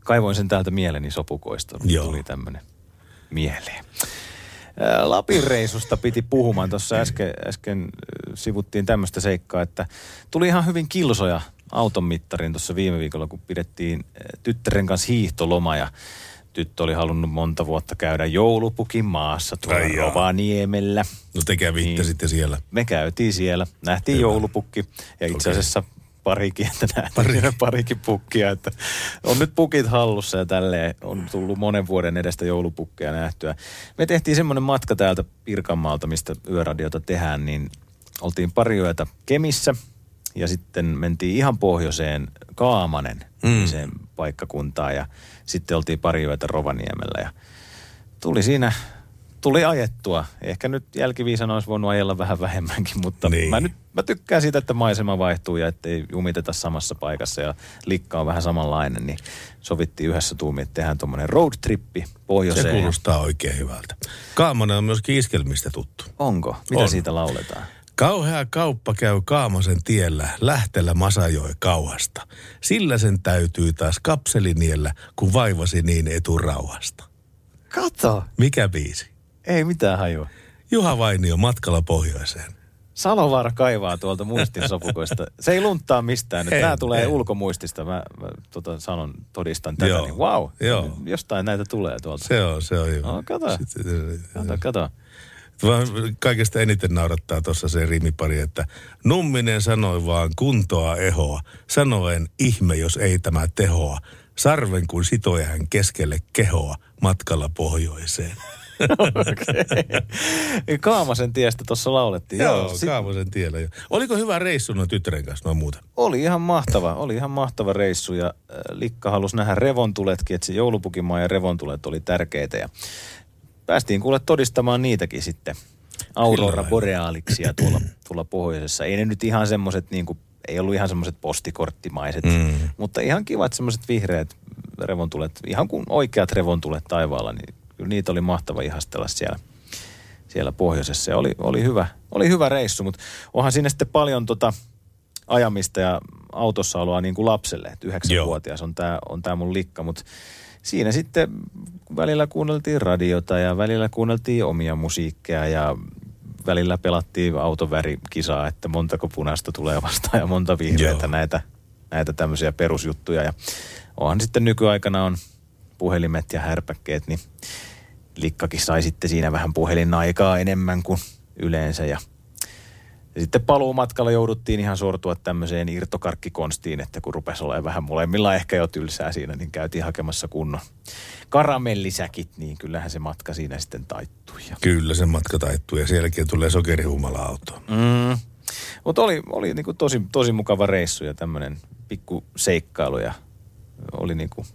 Kaivoin sen täältä mieleni sopukoista. Joo. Tuli tämmönen mieleen. Lapin reissusta piti puhumaan. Tuossa äsken, äsken sivuttiin tämmöistä seikkaa, että tuli ihan hyvin kilsoja auton mittariin tuossa viime viikolla, kun pidettiin tyttären kanssa hiihtoloma ja tyttö oli halunnut monta vuotta käydä joulupukin maassa tuolla. Rovaniemellä. No te kävitte Niin. sitten siellä. Me käytiin siellä, nähtiin Hyvä. joulupukki ja itse asiassa parikin, että nähtiin Pari. Pari. parikin pukkia, että on nyt pukit hallussa ja tälleen on tullut monen vuoden edestä joulupukkeja nähtyä. Me tehtiin semmoinen matka täältä Pirkanmaalta, mistä yöradiota tehdään, niin oltiin pari yötä Kemissä ja sitten mentiin ihan pohjoiseen Kaamanen Mm. sen paikkakuntaan ja sitten oltiin pari yötä Rovaniemellä ja tuli siinä, tuli ajettua. Ehkä nyt jälkiviisana olisi voinut ajella vähän vähemmänkin, mutta Niin. mä, nyt, mä tykkään siitä, että maisema vaihtuu ja ettei jumiteta samassa paikassa ja likka on vähän samanlainen, niin sovittiin yhdessä tuumiin, että tehdään tuommoinen roadtrippi Se pohjoiseen. kuulostaa oikein hyvältä. Kaamonen on myöskin iskelmistä tuttu. Onko? Mitä On. siitä lauletaan? Kauhea kauppa käy Kaamasen tiellä, lähtellä Masajoi kauhasta. Sillä sen täytyy taas kapseliniellä, kun vaivasi niin eturauhasta. Kato. Mikä biisi? Ei mitään hajua. Juha Vainio matkalla pohjoiseen. Salovaara kaivaa tuolta muistinsopukoista. Se ei lunttaa mistään. Nyt Ei, Tämä tulee ei. ulkomuistista. Mä, mä tota, sanon, todistan tätä. Joo, Niin, wow, joo. jostain näitä tulee tuolta. Se on, se on hyvä. No, kato. Sitten- Kato, kato. Vaan Kaikesta eniten naurattaa tuossa se rimipari, että Numminen sanoi vaan kuntoa ehoa. Sanoen ihme, jos ei tämä tehoa. Sarven kun sitoi hän keskelle kehoa matkalla pohjoiseen. Okay. Kaamasen tiestä tuossa laulettiin. Joo, sit- Kaavosen tiellä jo. Oliko hyvä reissu noin tyttären kanssa noin muuten? Oli ihan mahtava, oli ihan mahtava reissu ja äh, Likka halusi nähdä revontuletkin, että se joulupukimaa ja revontulet oli tärkeitä ja päästiin kuule todistamaan niitäkin sitten. Aurora borealiksia tuolla, tuolla pohjoisessa. Ei ne nyt ihan semmoiset niin kuin, ei ollut ihan semmoiset postikorttimaiset, Mm. mutta ihan kivat semmoiset vihreät revontulet, ihan kuin oikeat revontulet taivaalla, niin kyllä niitä oli mahtava ihastella siellä, siellä pohjoisessa. Ja oli, oli, hyvä, oli hyvä reissu, mutta onhan siinä sitten paljon tota ajamista ja autossa oloa niin kuin lapselle. Että yhdeksänvuotias on tämä on tää mun likka, mutta siinä sitten välillä kuunneltiin radiota ja välillä kuunneltiin omia musiikkeja ja välillä pelattiin autovärikisaa, että montako punaista tulee vastaan ja monta vihreätä näitä, näitä tämmöisiä perusjuttuja. Ja onhan sitten nykyaikana on puhelimet ja härpäkkeet, niin Likkakin sai sitten siinä vähän puhelinaikaa enemmän kuin yleensä ja ja sitten paluumatkalla jouduttiin ihan sortua tämmöiseen irtokarkkikonstiin, että kun rupesi olemaan vähän molemmilla ehkä jo tylsää siinä, niin käytiin hakemassa kunnon karamellisäkit, niin kyllähän se matka siinä sitten taittui. Ja Kyllä se matka taittuu ja sielläkin tulee sokerihumala autoon. Mm. Mutta oli, oli niinku tosi, tosi mukava reissu ja tämmöinen pikku seikkailu ja oli, niinku,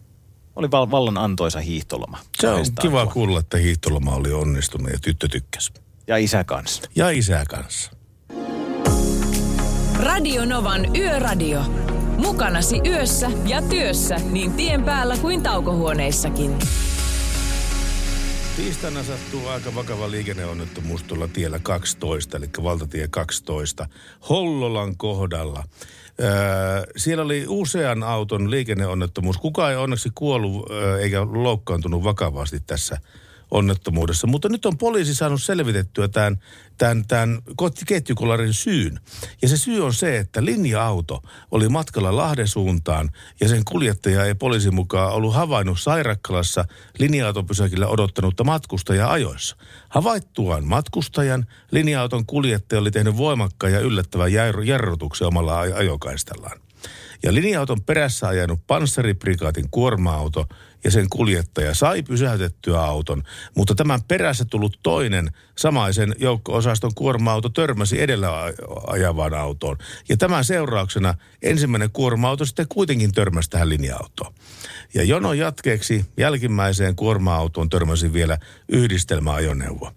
oli val, vallan antoisa hiihtoloma. Se on kiva tuolla. kuulla, että hiihtoloma oli onnistunut ja tyttö tykkäsi. Ja isä kanssa. Ja isä kanssa. Radio Novan Yöradio. Mukanasi yössä ja työssä niin tien päällä kuin taukohuoneissakin. Tiistaina sattuu aika vakava liikenneonnettomuus tuolla tiellä 12, eli valtatie 12, Hollolan kohdalla. Siellä oli usean auton liikenneonnettomuus. Kukaan ei onneksi kuollut eikä loukkaantunut vakavasti tässä onnettomuudessa. Mutta nyt on poliisi saanut selvitettyä tämän, tämän, tämän ketjukolarin syyn. Ja se syy on se, että linja-auto oli matkalla Lahden suuntaan ja sen kuljettaja ei poliisin mukaan ollut havainnut Sairakkalassa linja-autopysäkillä odottanutta matkustajaa ajoissa. Havaittuaan matkustajan, linja-auton kuljettaja oli tehnyt voimakkaan ja yllättävän jarrutuksen omalla aj- ajokaistallaan. Ja linja-auton perässä ajanut panssariprikaatin kuorma-auto ja sen kuljettaja sai pysäytettyä auton, mutta tämän perässä tullut toinen samaisen joukko-osaston kuorma-auto törmäsi edellä ajavaan autoon. Ja tämän seurauksena ensimmäinen kuorma-auto sitten kuitenkin törmäsi tähän linja-autoon. Ja jonon jatkeeksi jälkimmäiseen kuorma-autoon törmäsi vielä yhdistelmäajoneuvo.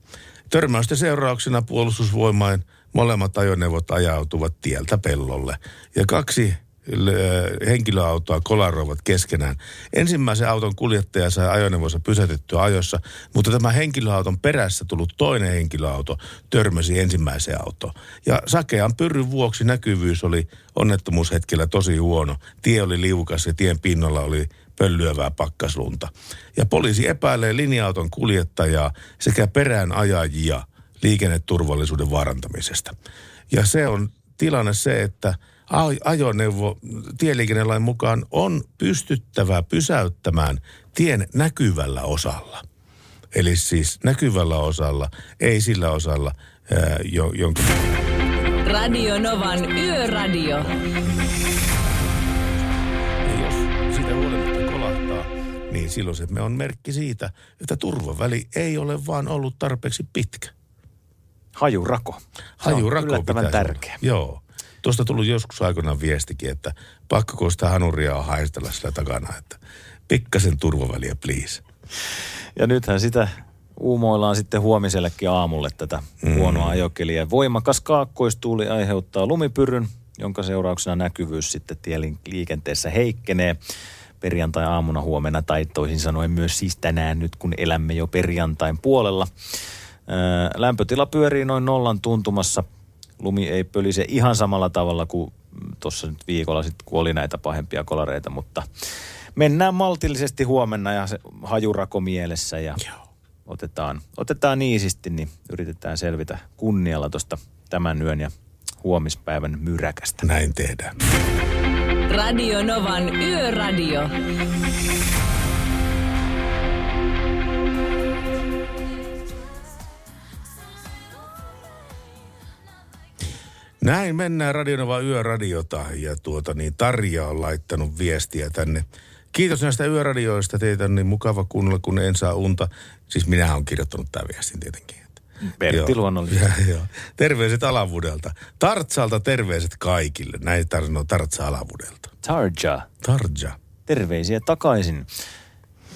Törmäysten seurauksena puolustusvoimain molemmat ajoneuvot ajautuvat tieltä pellolle. Ja kaksi henkilöautoa kolaroivat keskenään. Ensimmäisen auton kuljettaja sai ajoneuvonsa pysäytettyä ajossa, mutta tämä henkilöauton perässä tullut toinen henkilöauto törmäsi ensimmäiseen autoon. Ja sakean pyrryn vuoksi näkyvyys oli onnettomuushetkellä tosi huono. Tie oli liukas ja tien pinnalla oli pöllyävää pakkaslunta. Ja poliisi epäilee linja-auton kuljettajaa sekä perään ajajia liikenneturvallisuuden vaarantamisesta. Ja se on tilanne se, että ajoneuvo tieliikennelain mukaan on pystyttävä pysäyttämään tien näkyvällä osalla. Eli siis näkyvällä osalla, ei sillä osalla, ää, jo, jonka... Radio Novan Yöradio. Ja jos siitä huolimatta kolahtaa, niin silloin se on merkki siitä, että turvaväli ei ole vaan ollut tarpeeksi pitkä. Hajurako. Se on Hajurako yllättävän pitäisi olla. tärkeä. Joo. Tuosta tullut joskus aikoinaan viestikin, että pakko sitä hanuria on haistella sillä takana, että pikkasen turvaväliä please. Ja nythän sitä uumoillaan sitten huomisellekin aamulle tätä mm. huonoa ajokeliä. Voimakas kaakkoistuuli aiheuttaa lumipyryn, jonka seurauksena näkyvyys sitten tieliikenteessä heikkenee perjantai-aamuna huomenna tai toisin sanoen myös siis tänään nyt, kun elämme jo perjantain puolella. Lämpötila pyörii noin nollan tuntumassa. Lumi ei pölise ihan samalla tavalla kuin tuossa nyt viikolla sitten, kun oli näitä pahempia kolareita, mutta mennään maltillisesti huomenna ja se hajurako mielessä ja Joo. otetaan, otetaan iisisti, niin yritetään selvitä kunnialla tuosta tämän yön ja huomispäivän myräkästä. Näin tehdään. Radio Novan Yöradio. Näin mennään Radionova Yöradiota ja tuota niin Tarja on laittanut viestiä tänne. Kiitos näistä yöradioista, teitä on niin mukava kuunnella, kun en saa unta. Siis minähän olen kirjoittanut tämän viestin tietenkin. Pertti luonnollisesti. Terveiset Alavudelta. Tartsalta terveiset kaikille. Näin sanoo Tartsa Alavudelta. Tarja. Tarja. Terveisiä takaisin.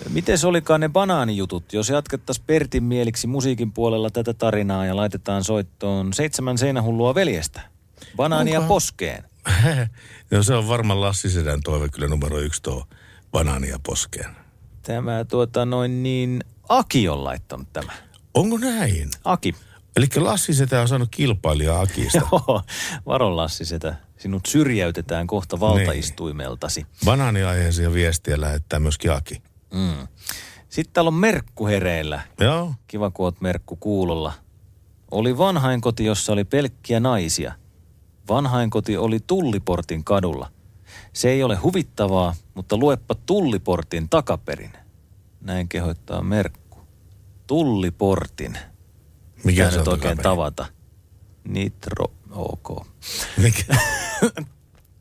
Miten olikaan ne banaanijutut, jos jatkettaisiin Pertin mieliksi musiikin puolella tätä tarinaa ja laitetaan soittoon seitsemän seinähullua veljestä? Banaania Onko? poskeen. no se on varmaan Lassi Sedän toive kyllä numero yksi tuo banaania poskeen. Tämä tuota noin niin, Aki on laittanut tämä. Onko näin? Aki. Eli Lassi Setä on saanut kilpailija Akista. Joo, varo Lassi Setä. Sinut syrjäytetään kohta valtaistuimeltasi. Banaaniaiheisia viestiä lähettää myöskin Aki. Mm. Sitten täällä on Merkku hereillä. Joo. Kiva, kun oot Merkku kuulolla. Oli vanhainkoti, jossa oli pelkkiä naisia. Vanhainkoti oli Tulliportin kadulla. Se ei ole huvittavaa, mutta luepa Tulliportin takaperin. Näin kehoittaa Merkku. Tulliportin. Mikä se nyt on oikein tavata. Nitro, ok. Mikä?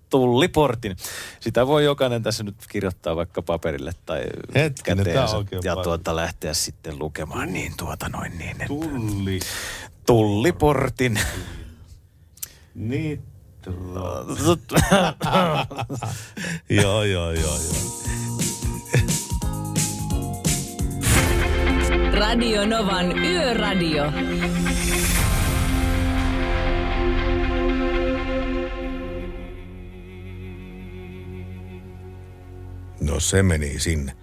Tulliportin. Sitä voi jokainen tässä nyt kirjoittaa vaikka paperille tai Hetkinen, käteensä ja tuota lähteä sitten lukemaan niin tuota noin niin. Että Tulli. Tulliportin. Nitro. joo, joo, joo, joo. Radio Novan Yöradio. No se meni sinne.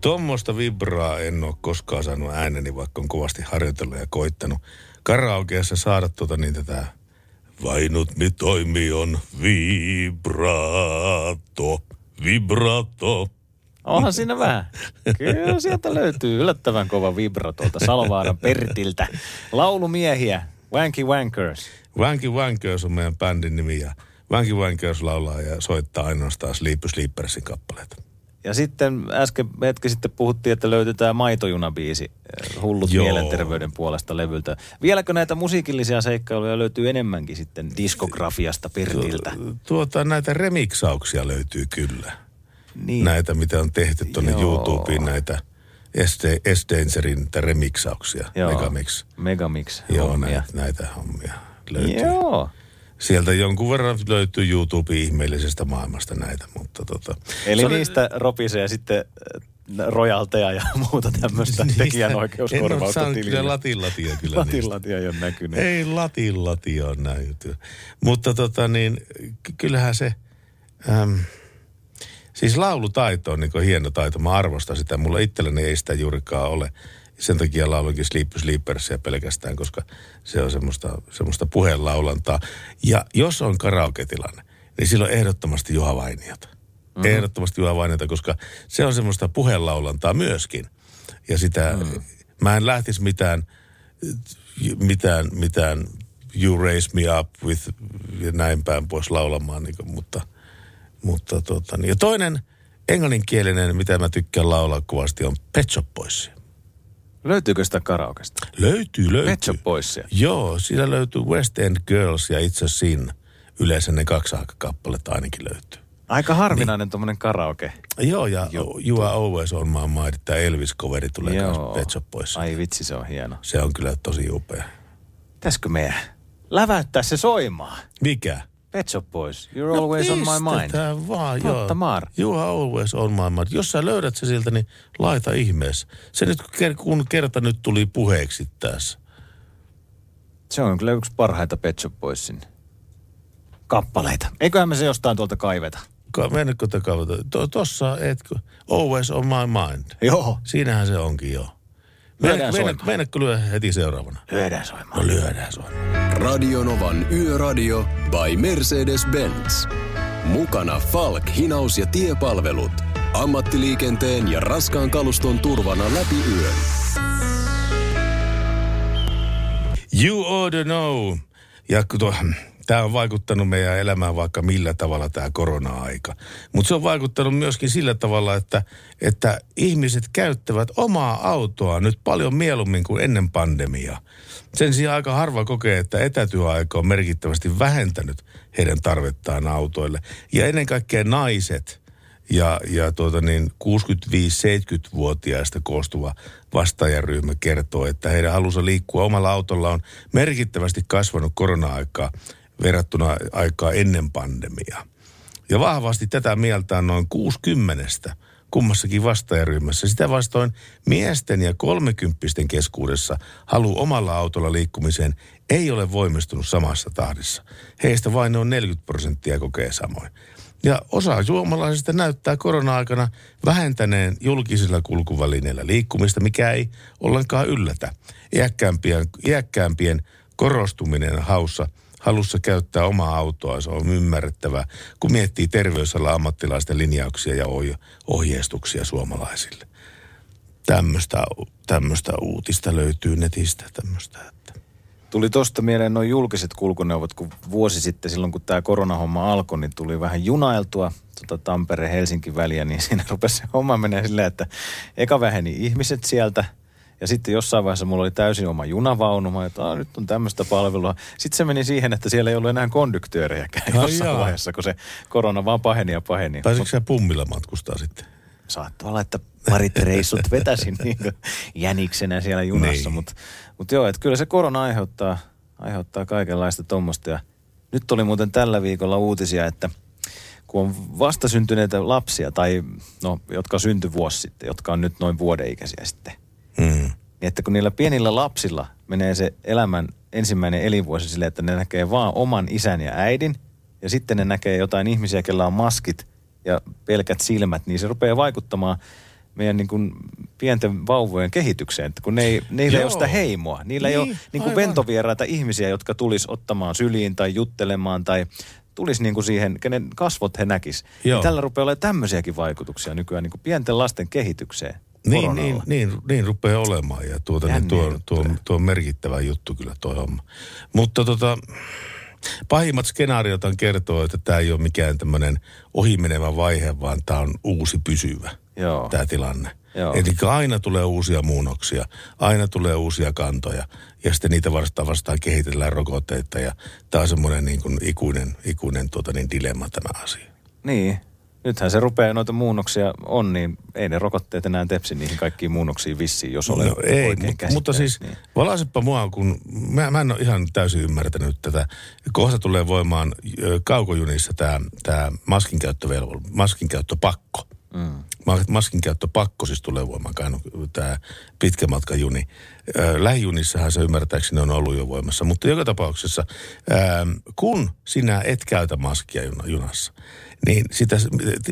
Tuommoista vibraa en ole koskaan saanut ääneni, vaikka on kovasti harjoitellut ja koittanut karaokeassa saada tuota niin tätä Vainut mi toimi on vibrato, vibrato. Onhan siinä vähän. Kyllä sieltä löytyy yllättävän kova vibra tuolta Salovaaran Pertiltä. Laulumiehiä, Wanky Wankers. Wanky Wankers on meidän bändin nimi ja Wanky Wankers laulaa ja soittaa ainoastaan Sleepy Sleepersin kappaleita. Ja sitten äsken hetki sitten puhuttiin, että löytetään maitojunabiisi eh, Hullut Joo. mielenterveyden puolesta levyltä. Vieläkö näitä musiikillisia seikkailuja löytyy enemmänkin sitten diskografiasta Pertiltä? Tuota, näitä remiksauksia löytyy kyllä. Niin. Näitä, mitä on tehty tuonne. YouTubeen, näitä näitä remiksauksia, Joo. Megamix. Megamix Joo, näitä, näitä hommia löytyy. Joo. Sieltä jonkun verran löytyy YouTubeen ihmeellisestä maailmasta näitä, mutta tota... Eli oli- niistä ropisee sitten äh, rojalteja ja muuta tämmöistä Niistä- En tekijänoikeuskorvausta ole kyllä tilille. latillatia kyllä. Latillatia ei ole näkynyt. Ei latillatia ole näyty. Mutta tota niin, ky- kyllähän se, äm, siis laulutaito on niin hieno taito. Mä arvostan sitä. Mulla itselläni ei sitä juurikaan ole. Sen takia laulankin Sleepy Sleepersia pelkästään, koska se on semmoista, semmoista puheenlaulantaa. Ja jos on karaoke-tilanne, niin silloin ehdottomasti Juha Vainiota. Mm. Ehdottomasti Juha Vainiota, koska se on semmoista puheenlaulantaa myöskin. Ja sitä, mm. mä en lähtisi mitään mitään, mitään you raise me up with ja näin päin pois laulamaan, niin kuin, mutta, mutta tota, niin. Ja toinen englanninkielinen, mitä mä tykkään laulaa kovasti, on Pet Shop Boys. Löytyykö sitä karaokesta? Löytyy, löytyy. Pet Shop Boysia. Joo, siellä löytyy West End Girls ja It's a Sin. Yleensä ne kaksi kappaletta ainakin löytyy. Aika harvinainen niin. tuommoinen karaoke. Joo, ja You Are Always On My Mind, tämä Elvis-coveri tulee Joo. myös Pet Shop Boys. Ai vitsi, se on hieno. Se on kyllä tosi upea. Pitäisikö meidän läväyttää se soimaan? Mikä? Pet Shop Boys, You're always on my mind. No vaan, joo. Totta maar. You are always on my mind. Jos sä löydät se siltä, niin laita ihmeessä. Se nyt, kun kerta nyt tuli puheeksi tässä. Se on kyllä yksi parhaita Pet Shop Boysin kappaleita. Eiköhän me se jostain tuolta kaiveta. Ka- Mennäkö te kautta? To, tossa, etkö? Always on my mind. Joo. Siinähän se onkin jo. Lyödään soimaan. Meinaatko lyö heti seuraavana? Lyödään soimaan. No lyödään soimaan. Radionovan Yöradio by Mercedes-Benz. Mukana Falk, hinaus ja tiepalvelut. Ammattiliikenteen ja raskaan kaluston turvana läpi yön. You ought to know. Ja tämä on vaikuttanut meidän elämään vaikka millä tavalla tämä korona-aika. Mutta se on vaikuttanut myöskin sillä tavalla, että, että ihmiset käyttävät omaa autoa nyt paljon mieluummin kuin ennen pandemiaa. Sen sijaan aika harva kokee, että etätyöaika on merkittävästi vähentänyt heidän tarvettaan autoille. Ja ennen kaikkea naiset ja, ja tuota niin, 65-70-vuotiaista koostuva vastaajaryhmä kertoo, että heidän halunsa liikkua omalla autolla on merkittävästi kasvanut korona-aikaa verrattuna aikaa ennen pandemiaa. Ja vahvasti tätä mieltä on noin 60 kummassakin vastaajaryhmässä. Sitä vastoin miesten ja kolmekymppisten keskuudessa halu omalla autolla liikkumiseen ei ole voimistunut samassa tahdissa. Heistä vain noin 40 prosenttia kokee samoin. Ja osa suomalaisista näyttää korona-aikana vähentäneen julkisilla kulkuvälineillä liikkumista, mikä ei ollenkaan yllätä. Iäkkäämpien, iäkkäämpien korostuminen haussa, halussa käyttää omaa autoa, se on ymmärrettävää, kun miettii terveysalan ammattilaisten linjauksia ja ohje- ohjeistuksia suomalaisille. Tämmöistä, tämmöistä uutista löytyy netistä, tämmöistä. Tuli tosta mieleen noin julkiset kulkuneuvot, kun vuosi sitten silloin kun tämä koronahomma alkoi, niin tuli vähän junailtua tota Tampere-Helsinki väliä, niin siinä rupesi se homma menee silleen, että eka väheni ihmiset sieltä, ja sitten jossain vaiheessa mulla oli täysin oma junavaunu. Mä että "Aa, nyt on tämmöistä palvelua. Sitten se meni siihen, että siellä ei ollut enää konduktöörejäkään Ai jossain jaa. vaiheessa, kun se korona vaan paheni ja paheni. Taisitko sä pummilla matkustaa sitten? Saattoi olla, että parit reissut vetäsin niin jäniksenä siellä junassa. Niin. Mutta mut joo, että kyllä se korona aiheuttaa, aiheuttaa kaikenlaista tuommoista. Ja nyt oli muuten tällä viikolla uutisia, että kun on vastasyntyneitä lapsia, tai no, jotka syntyi vuosi sitten, jotka on nyt noin vuoden ikäisiä sitten, Mm. niin että kun niillä pienillä lapsilla menee se elämän ensimmäinen elinvuosi silleen, että ne näkee vaan oman isän ja äidin, ja sitten ne näkee jotain ihmisiä, kellä on maskit ja pelkät silmät, niin se rupeaa vaikuttamaan meidän niin kuin pienten vauvojen kehitykseen, että kun ne ei, niillä ei Joo. ole sitä heimoa. Niillä ei Niin, ole niin kuin aivan. ventovieraita ihmisiä, jotka tulis ottamaan syliin tai juttelemaan tai tulisi niin kuin siihen, kenen kasvot he näkis. Joo. Niin tällä rupeaa olemaan tämmöisiäkin vaikutuksia nykyään niin kuin pienten lasten kehitykseen. Niin, niin, niin, niin rupeaa olemaan ja tuota, niin tuo, juttuja. tuo, tuo on merkittävä juttu kyllä tuo homma. Mutta tota, pahimmat skenaariot kertoo, että tämä ei ole mikään tämmöinen ohimenevä vaihe, vaan tämä on uusi pysyvä Joo. tämä tilanne. Joo. Eli aina tulee uusia muunnoksia, aina tulee uusia kantoja ja sitten niitä vastaan vastaan kehitellään rokotteita ja tämä on semmoinen niin kuin ikuinen, ikuinen tuota niin dilemma tämä asia. Niin. Nythän se rupeaa noita muunnoksia on, niin ei ne rokotteet enää tepsi niihin kaikkiin muunnoksiin vissiin, jos olen No ei, oikein mutta, mutta siis niin. valaisepa mua, kun mä, mä en ole ihan täysin ymmärtänyt tätä. Kohta tulee voimaan kaukojunissa tämä tää maskinkäyttövelvo, maskinkäyttöpakko. Mm. Maskinkäyttöpakko siis tulee voimaan, tämä pitkä matkajuni. Ö, Lähijunissahan se ymmärtääkseni on ollut jo voimassa, mutta joka tapauksessa, kun sinä et käytä maskia juna- junassa, niin sitä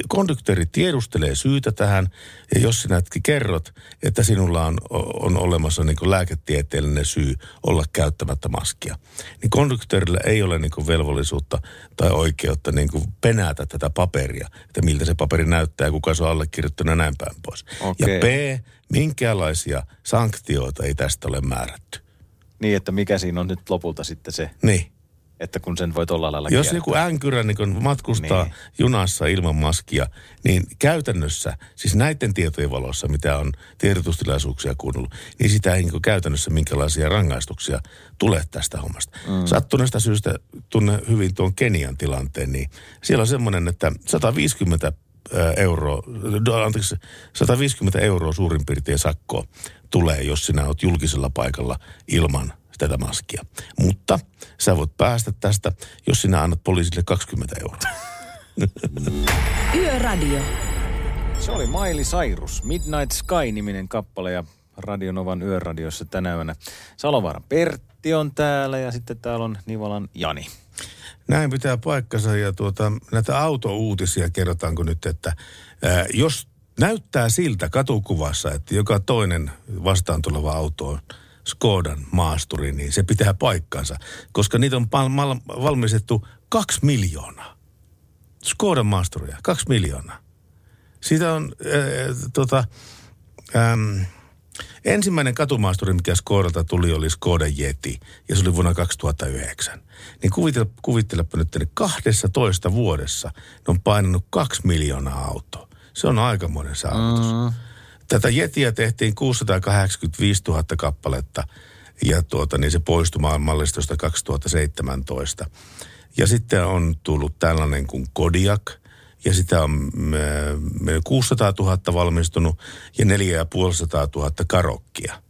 konduktööri tiedustelee syytä tähän, ja jos sinä kerrot, että sinulla on, on olemassa niin lääketieteellinen syy olla käyttämättä maskia, niin konduktöörillä ei ole niin velvollisuutta tai oikeutta niin penätä tätä paperia, että miltä se paperi näyttää ja kuka se on allekirjoittanut ja näin päin pois. Okei. Ja B, minkälaisia sanktioita ei tästä ole määrätty. Niin, että mikä siinä on nyt lopulta sitten se, Niin. Että kun sen voi tuolla lailla Jos kiertää. joku änkyrä niin kun matkustaa Niin. junassa ilman maskia, niin käytännössä, siis näiden tietojen valossa, mitä on tiedotustilaisuuksia kuunnellut, niin sitä ei niin käytännössä minkälaisia rangaistuksia tule tästä hommasta. Mm. Sattuneesta syystä tunne hyvin tuon Kenian tilanteen, niin siellä on semmoinen, että 150 ö, euroa, do- anteeksi, 150 euroa suurin piirtein sakkoa tulee, jos sinä olet julkisella paikalla ilman tätä maskia. Mutta sä voit päästä tästä, jos sinä annat poliisille 20 euroa. Yöradio. Se oli Miley Cyrus, Midnight Sky-niminen kappale ja Radionovan yöradiossa tänä yönä. Salovaaran Pertti on täällä ja sitten täällä on Nivalan Jani. Näin pitää paikkansa ja tuota, näitä autouutisia kerrotaanko nyt, että ää, jos näyttää siltä katukuvassa, että joka toinen vastaan tuleva auto on Skodan maasturi, niin se pitää paikkansa, koska niitä on pal- valmistettu kaksi miljoonaa. Skodan maasturia, kaksi miljoonaa. Siitä on äh, tota, ähm, ensimmäinen katumaasturi, mikä Skodalta tuli, oli Skoda Yeti, ja se oli vuonna 2009. Niin kuvittele, kuvittelepa nyt, että 12 vuodessa ne on painanut kaksi miljoonaa autoa. Se on aikamoinen saavutus. Mm. Tätä Jetiä tehtiin 685 000 kappaletta, ja tuota, niin se poistui maailmallistosta 2017. Ja sitten on tullut tällainen kuin Kodiak, ja sitä on mm, 600 000 valmistunut ja 450 000 karokkia.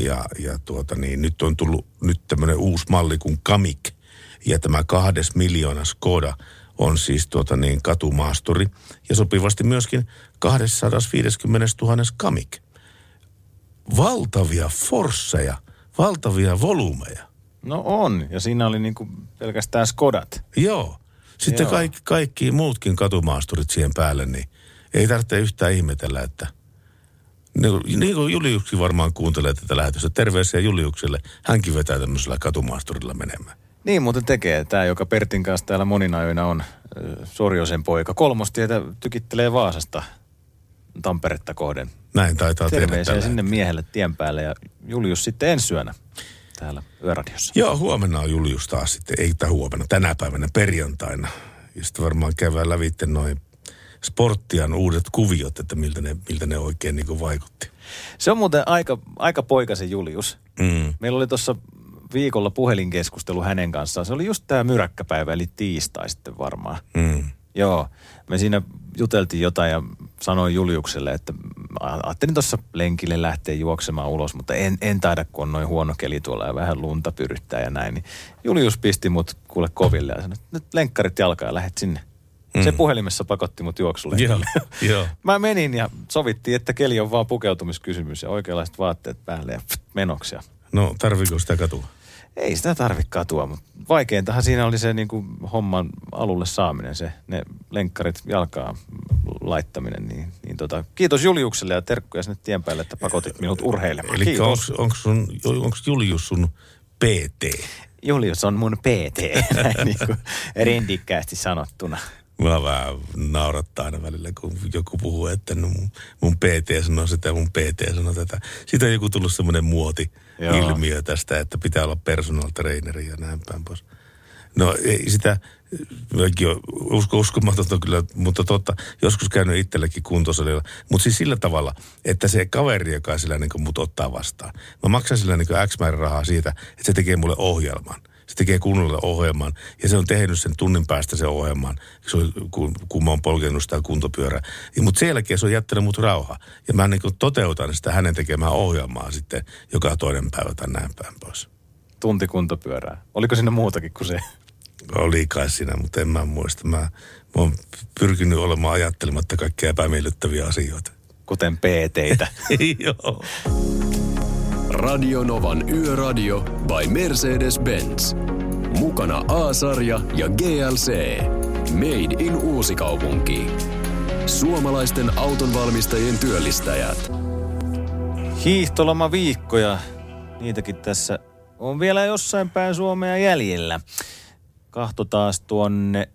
Ja, ja tuota niin, nyt on tullut nyt tämmöinen uusi malli kuin Kamik. Ja tämä kahdes miljoona Skoda on siis tuota niin katumaasturi. Ja sopivasti myöskin 250 000 Kamik. Valtavia forsseja, valtavia volyymeja. No on, ja siinä oli niinku pelkästään Skodat. Joo. Sitten Joo. kaikki, kaikki muutkin katumaasturit siihen päälle, niin ei tarvitse yhtään ihmetellä, että niin kuin, niin kuin Juliuksi varmaan kuuntelee tätä lähetystä. Terveisiä Juliukselle. Hänkin vetää tämmöisellä katumaasturilla menemään. Niin muuten tekee. Tämä, joka Pertin kanssa täällä monina öinä on, Sorjosen poika. Kolmostietä tykittelee Vaasasta Tamperetta kohden. Näin taitaa tehdä Terveisiä tällä sinne miehelle tien päälle ja Julius sitten ensi yönä täällä Yöradiossa. Joo, huomenna on Julius taas sitten, ei tämä huomenna, tänä päivänä perjantaina. Ja sitten varmaan käydään lävitte noin sporttian uudet kuviot, että miltä ne, miltä ne oikein niin kuin vaikutti. Se on muuten aika, aika poikasen Julius. Mm. Meillä oli tuossa viikolla puhelinkeskustelu hänen kanssaan. Se oli just tämä myräkkäpäivä, eli tiistai sitten varmaan. Mm. Joo, me siinä juteltiin jotain ja sanoin Juliukselle, että ajattelin tuossa lenkille lähteä juoksemaan ulos, mutta en, en taida, kun on noin huono keli tuolla ja vähän lunta pyryttää ja näin. Niin Julius pisti mut kuule koville ja sanoi, että nyt lenkkarit jalkaa ja lähet sinne. Mm. Se puhelimessa pakotti mut juoksulle. Joo, joo. Mä menin ja sovittiin, että keli on vaan pukeutumiskysymys ja oikeanlaiset vaatteet päälle ja pft, menoksia. No, tarviiko sitä katua? Ei sitä tarvitse katua, mutta vaikeintahan siinä oli se niin kuin homman alulle saaminen, se ne lenkkarit jalkaa laittaminen. Niin, niin tota, kiitos Juliukselle ja terkkuja sinne tien päälle, että pakotit minut urheilemaan. Eli Kiitos. onko Julius sun PT? Julius on mun PT, näin niin kuin rindikkäästi sanottuna. Mä vähän naurattaa aina välillä, kun joku puhuu, että no mun, PT sanoo sitä, mun PT sanoo tätä. Siitä on joku tullut semmoinen muoti Joo. ilmiö tästä, että pitää olla personal traineri ja näin päin pois. No ei sitä, mäkin on usko, uskomatonta kyllä, mutta totta, joskus käynyt itsellekin kuntosalilla. Mutta siis sillä tavalla, että se kaveri, joka sillä niin mut ottaa vastaan. Mä maksan sillä niin X määrä rahaa siitä, että se tekee mulle ohjelman. Tekee kunnolla ohjelman ja se on tehnyt sen tunnin päästä sen ohjelman, se on, kun, kun mä oon polkenut sitä kuntopyörää. Mutta sen jälkeen se on jättänyt mut rauhaa. Ja mä niin toteutan sitä hänen tekemään ohjelmaa sitten joka toinen päivä tai näin päin pois. Tunti kuntopyörää. Oliko siinä muutakin kuin se? Oli kai siinä, mutta en mä muista. Mä, mä oon pyrkinyt olemaan ajattelematta kaikkea epämiellyttäviä asioita. Kuten PT-tä. Joo. Radio Novan Yöradio by Mercedes-Benz. Mukana A-sarja ja GLC. Made in Uusikaupunki. Suomalaisten autonvalmistajien työllistäjät. Hiihtoloma viikkoja, niitäkin tässä on vielä jossain päin Suomea jäljellä. Kahto taas tuonne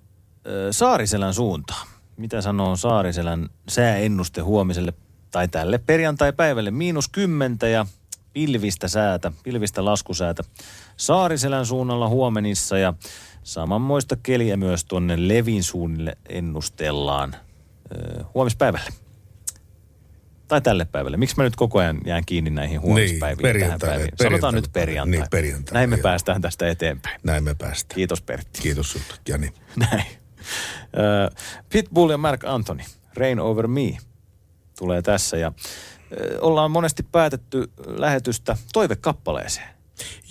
ö, Saariselän suuntaan. Mitä sanoo Saariselän sääennuste huomiselle tai tälle perjantai-päivälle? Miinus kymmentä ja pilvistä säätä, pilvistä laskusäätä. Saariselän suunnalla huomenissa ja samanmoista keliä myös tuonne Levin suunnille ennustellaan ö, huomispäivälle. Tai tälle päivälle. Miksi mä nyt koko ajan jään kiinni näihin huomispäiviin? Niin, tähän päiviin? Sanotaan nyt perjantai. Niin, perjantai, Näin me joo. päästään tästä eteenpäin. Näin me päästään. Kiitos Pertti. Kiitos sulle, Jani. Näin. Pitbull ja Mark Anthony, Rain Over Me, tulee tässä. Ja ollaan monesti päätetty lähetystä toivekappaleeseen.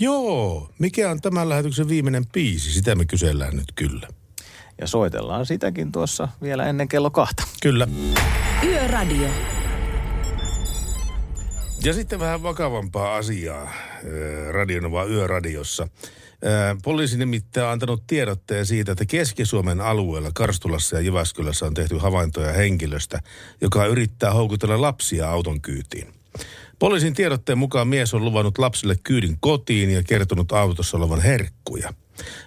Joo, mikä on tämän lähetyksen viimeinen biisi? Sitä me kysellään nyt kyllä. Ja soitellaan sitäkin tuossa vielä ennen kello kahta. Kyllä. Yöradio. Ja sitten vähän vakavampaa asiaa Radionova Yöradiossa. Ää, Poliisi nimittäin on antanut tiedotteen siitä, että Keski-Suomen alueella Karstulassa ja Jyväskylässä on tehty havaintoja henkilöstä, joka yrittää houkutella lapsia auton kyytiin. Poliisin tiedotteen mukaan mies on luvannut lapsille kyydin kotiin ja kertonut autossa olevan herkkuja.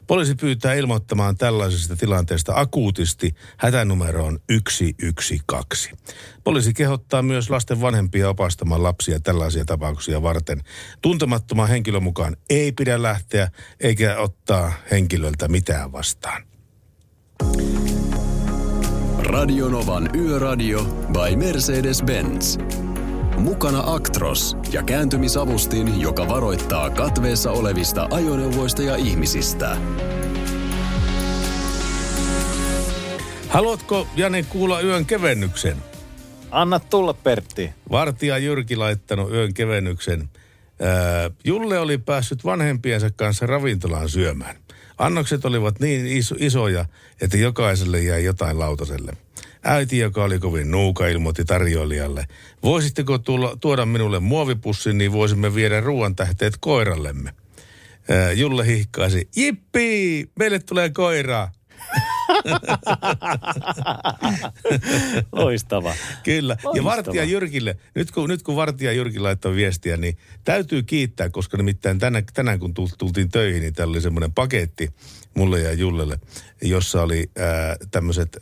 Poliisi pyytää ilmoittamaan tällaisesta tilanteesta akuutisti hätänumeroon 112. Poliisi kehottaa myös lasten vanhempia opastamaan lapsia tällaisia tapauksia varten. Tuntemattoman henkilön mukaan ei pidä lähteä eikä ottaa henkilöltä mitään vastaan. Radionovan Yöradio by Mercedes-Benz. Mukana Actros ja kääntymisavustin, joka varoittaa katveessa olevista ajoneuvoista ja ihmisistä. Haluatko, Jani, kuulla yön kevennyksen? Anna tulla, Pertti. Vartija Jyrki laittanut yön kevennyksen. Ää, Julle oli päässyt vanhempiensa kanssa ravintolaan syömään. Annokset olivat niin iso, isoja, että jokaiselle jäi jotain lautaselle. Äiti, joka oli kovin nuuka, ilmoitti tarjoilijalle. Voisitteko tulla, tuoda minulle muovipussin, niin voisimme viedä ruoan tähteet koirallemme. Ää, Julle hihkaisi, jippi, meille tulee koira. Loistava. Kyllä. Loistava. Ja Vartija Jyrkille, nyt kun, nyt kun Vartija Jyrki laittoi viestiä, niin täytyy kiittää, koska nimittäin tänään, tänään kun tultiin töihin, niin täällä oli semmoinen paketti mulle ja Jullelle, jossa oli tämmöiset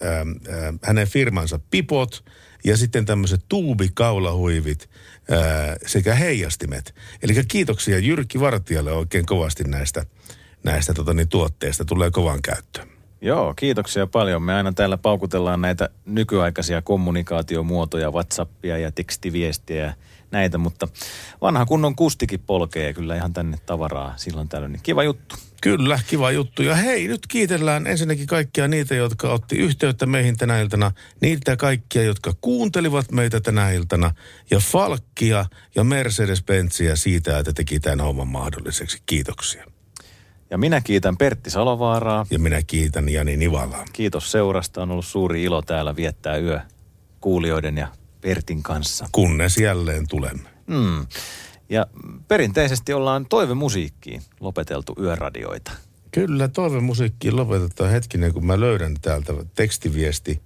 hänen firmansa pipot ja sitten tämmöiset tuubikaulahuivit ää, sekä heijastimet. Eli kiitoksia Jyrki Vartijalle oikein kovasti näistä, näistä tota, niin, tuotteista. Tulee kovan käyttöön. Joo, kiitoksia paljon. Me aina täällä paukutellaan näitä nykyaikaisia kommunikaatiomuotoja, Whatsappia ja tekstiviestiä ja näitä, mutta vanha kunnon kustikin polkee kyllä ihan tänne tavaraa silloin tällöin. Niin kiva juttu. Kyllä, kiva juttu. Ja hei, nyt kiitellään ensinnäkin kaikkia niitä, jotka otti yhteyttä meihin tänä iltana. Niitä kaikkia, jotka kuuntelivat meitä tänä iltana. Ja Falkkia ja Mercedes-Benziä siitä, että teki tämän homman mahdolliseksi. Kiitoksia. Ja minä kiitän Pertti Salovaaraa. Ja minä kiitän Jani Nivalaa. Kiitos seurasta. On ollut suuri ilo täällä viettää yö kuulijoiden ja Pertin kanssa. Kunnes jälleen tulemme. Mm. Ja perinteisesti ollaan toivemusiikkiin lopeteltu yöradioita. Kyllä, toivemusiikkiin lopetetaan hetkinen, kun mä löydän täältä tekstiviesti,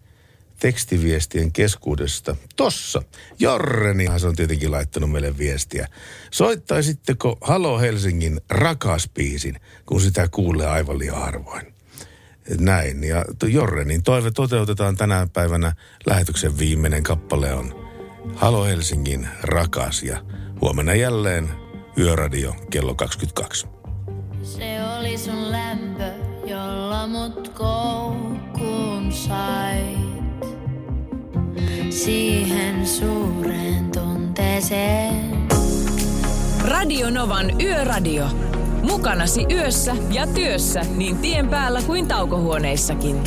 tekstiviestien keskuudesta. Tossa, Jorrenihan se on tietenkin laittanut meille viestiä. Soittaisitteko Halo Helsingin rakas biisin, kun sitä kuulee aivan liian harvoin? Näin, ja Jorrenin toive toteutetaan tänä päivänä. Lähetyksen viimeinen kappale on Halo Helsingin rakas ja huomenna jälleen Yöradio kello 22. Se oli sun lämpö, jolla mut koukkuun sait. Siihen suureen tunteeseen. Radio Novan Yöradio. Mukanasi yössä ja työssä niin tien päällä kuin taukohuoneissakin.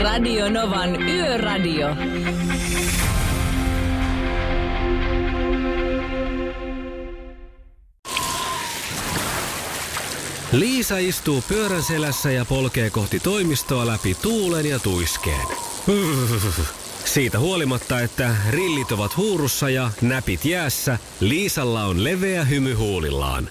Radio Novan Yöradio. Liisa istuu pyörän selässä ja polkee kohti toimistoa läpi tuulen ja tuiskeen. Siitä huolimatta, että rillit ovat huurussa ja näpit jäässä, Liisalla on leveä hymy huulillaan.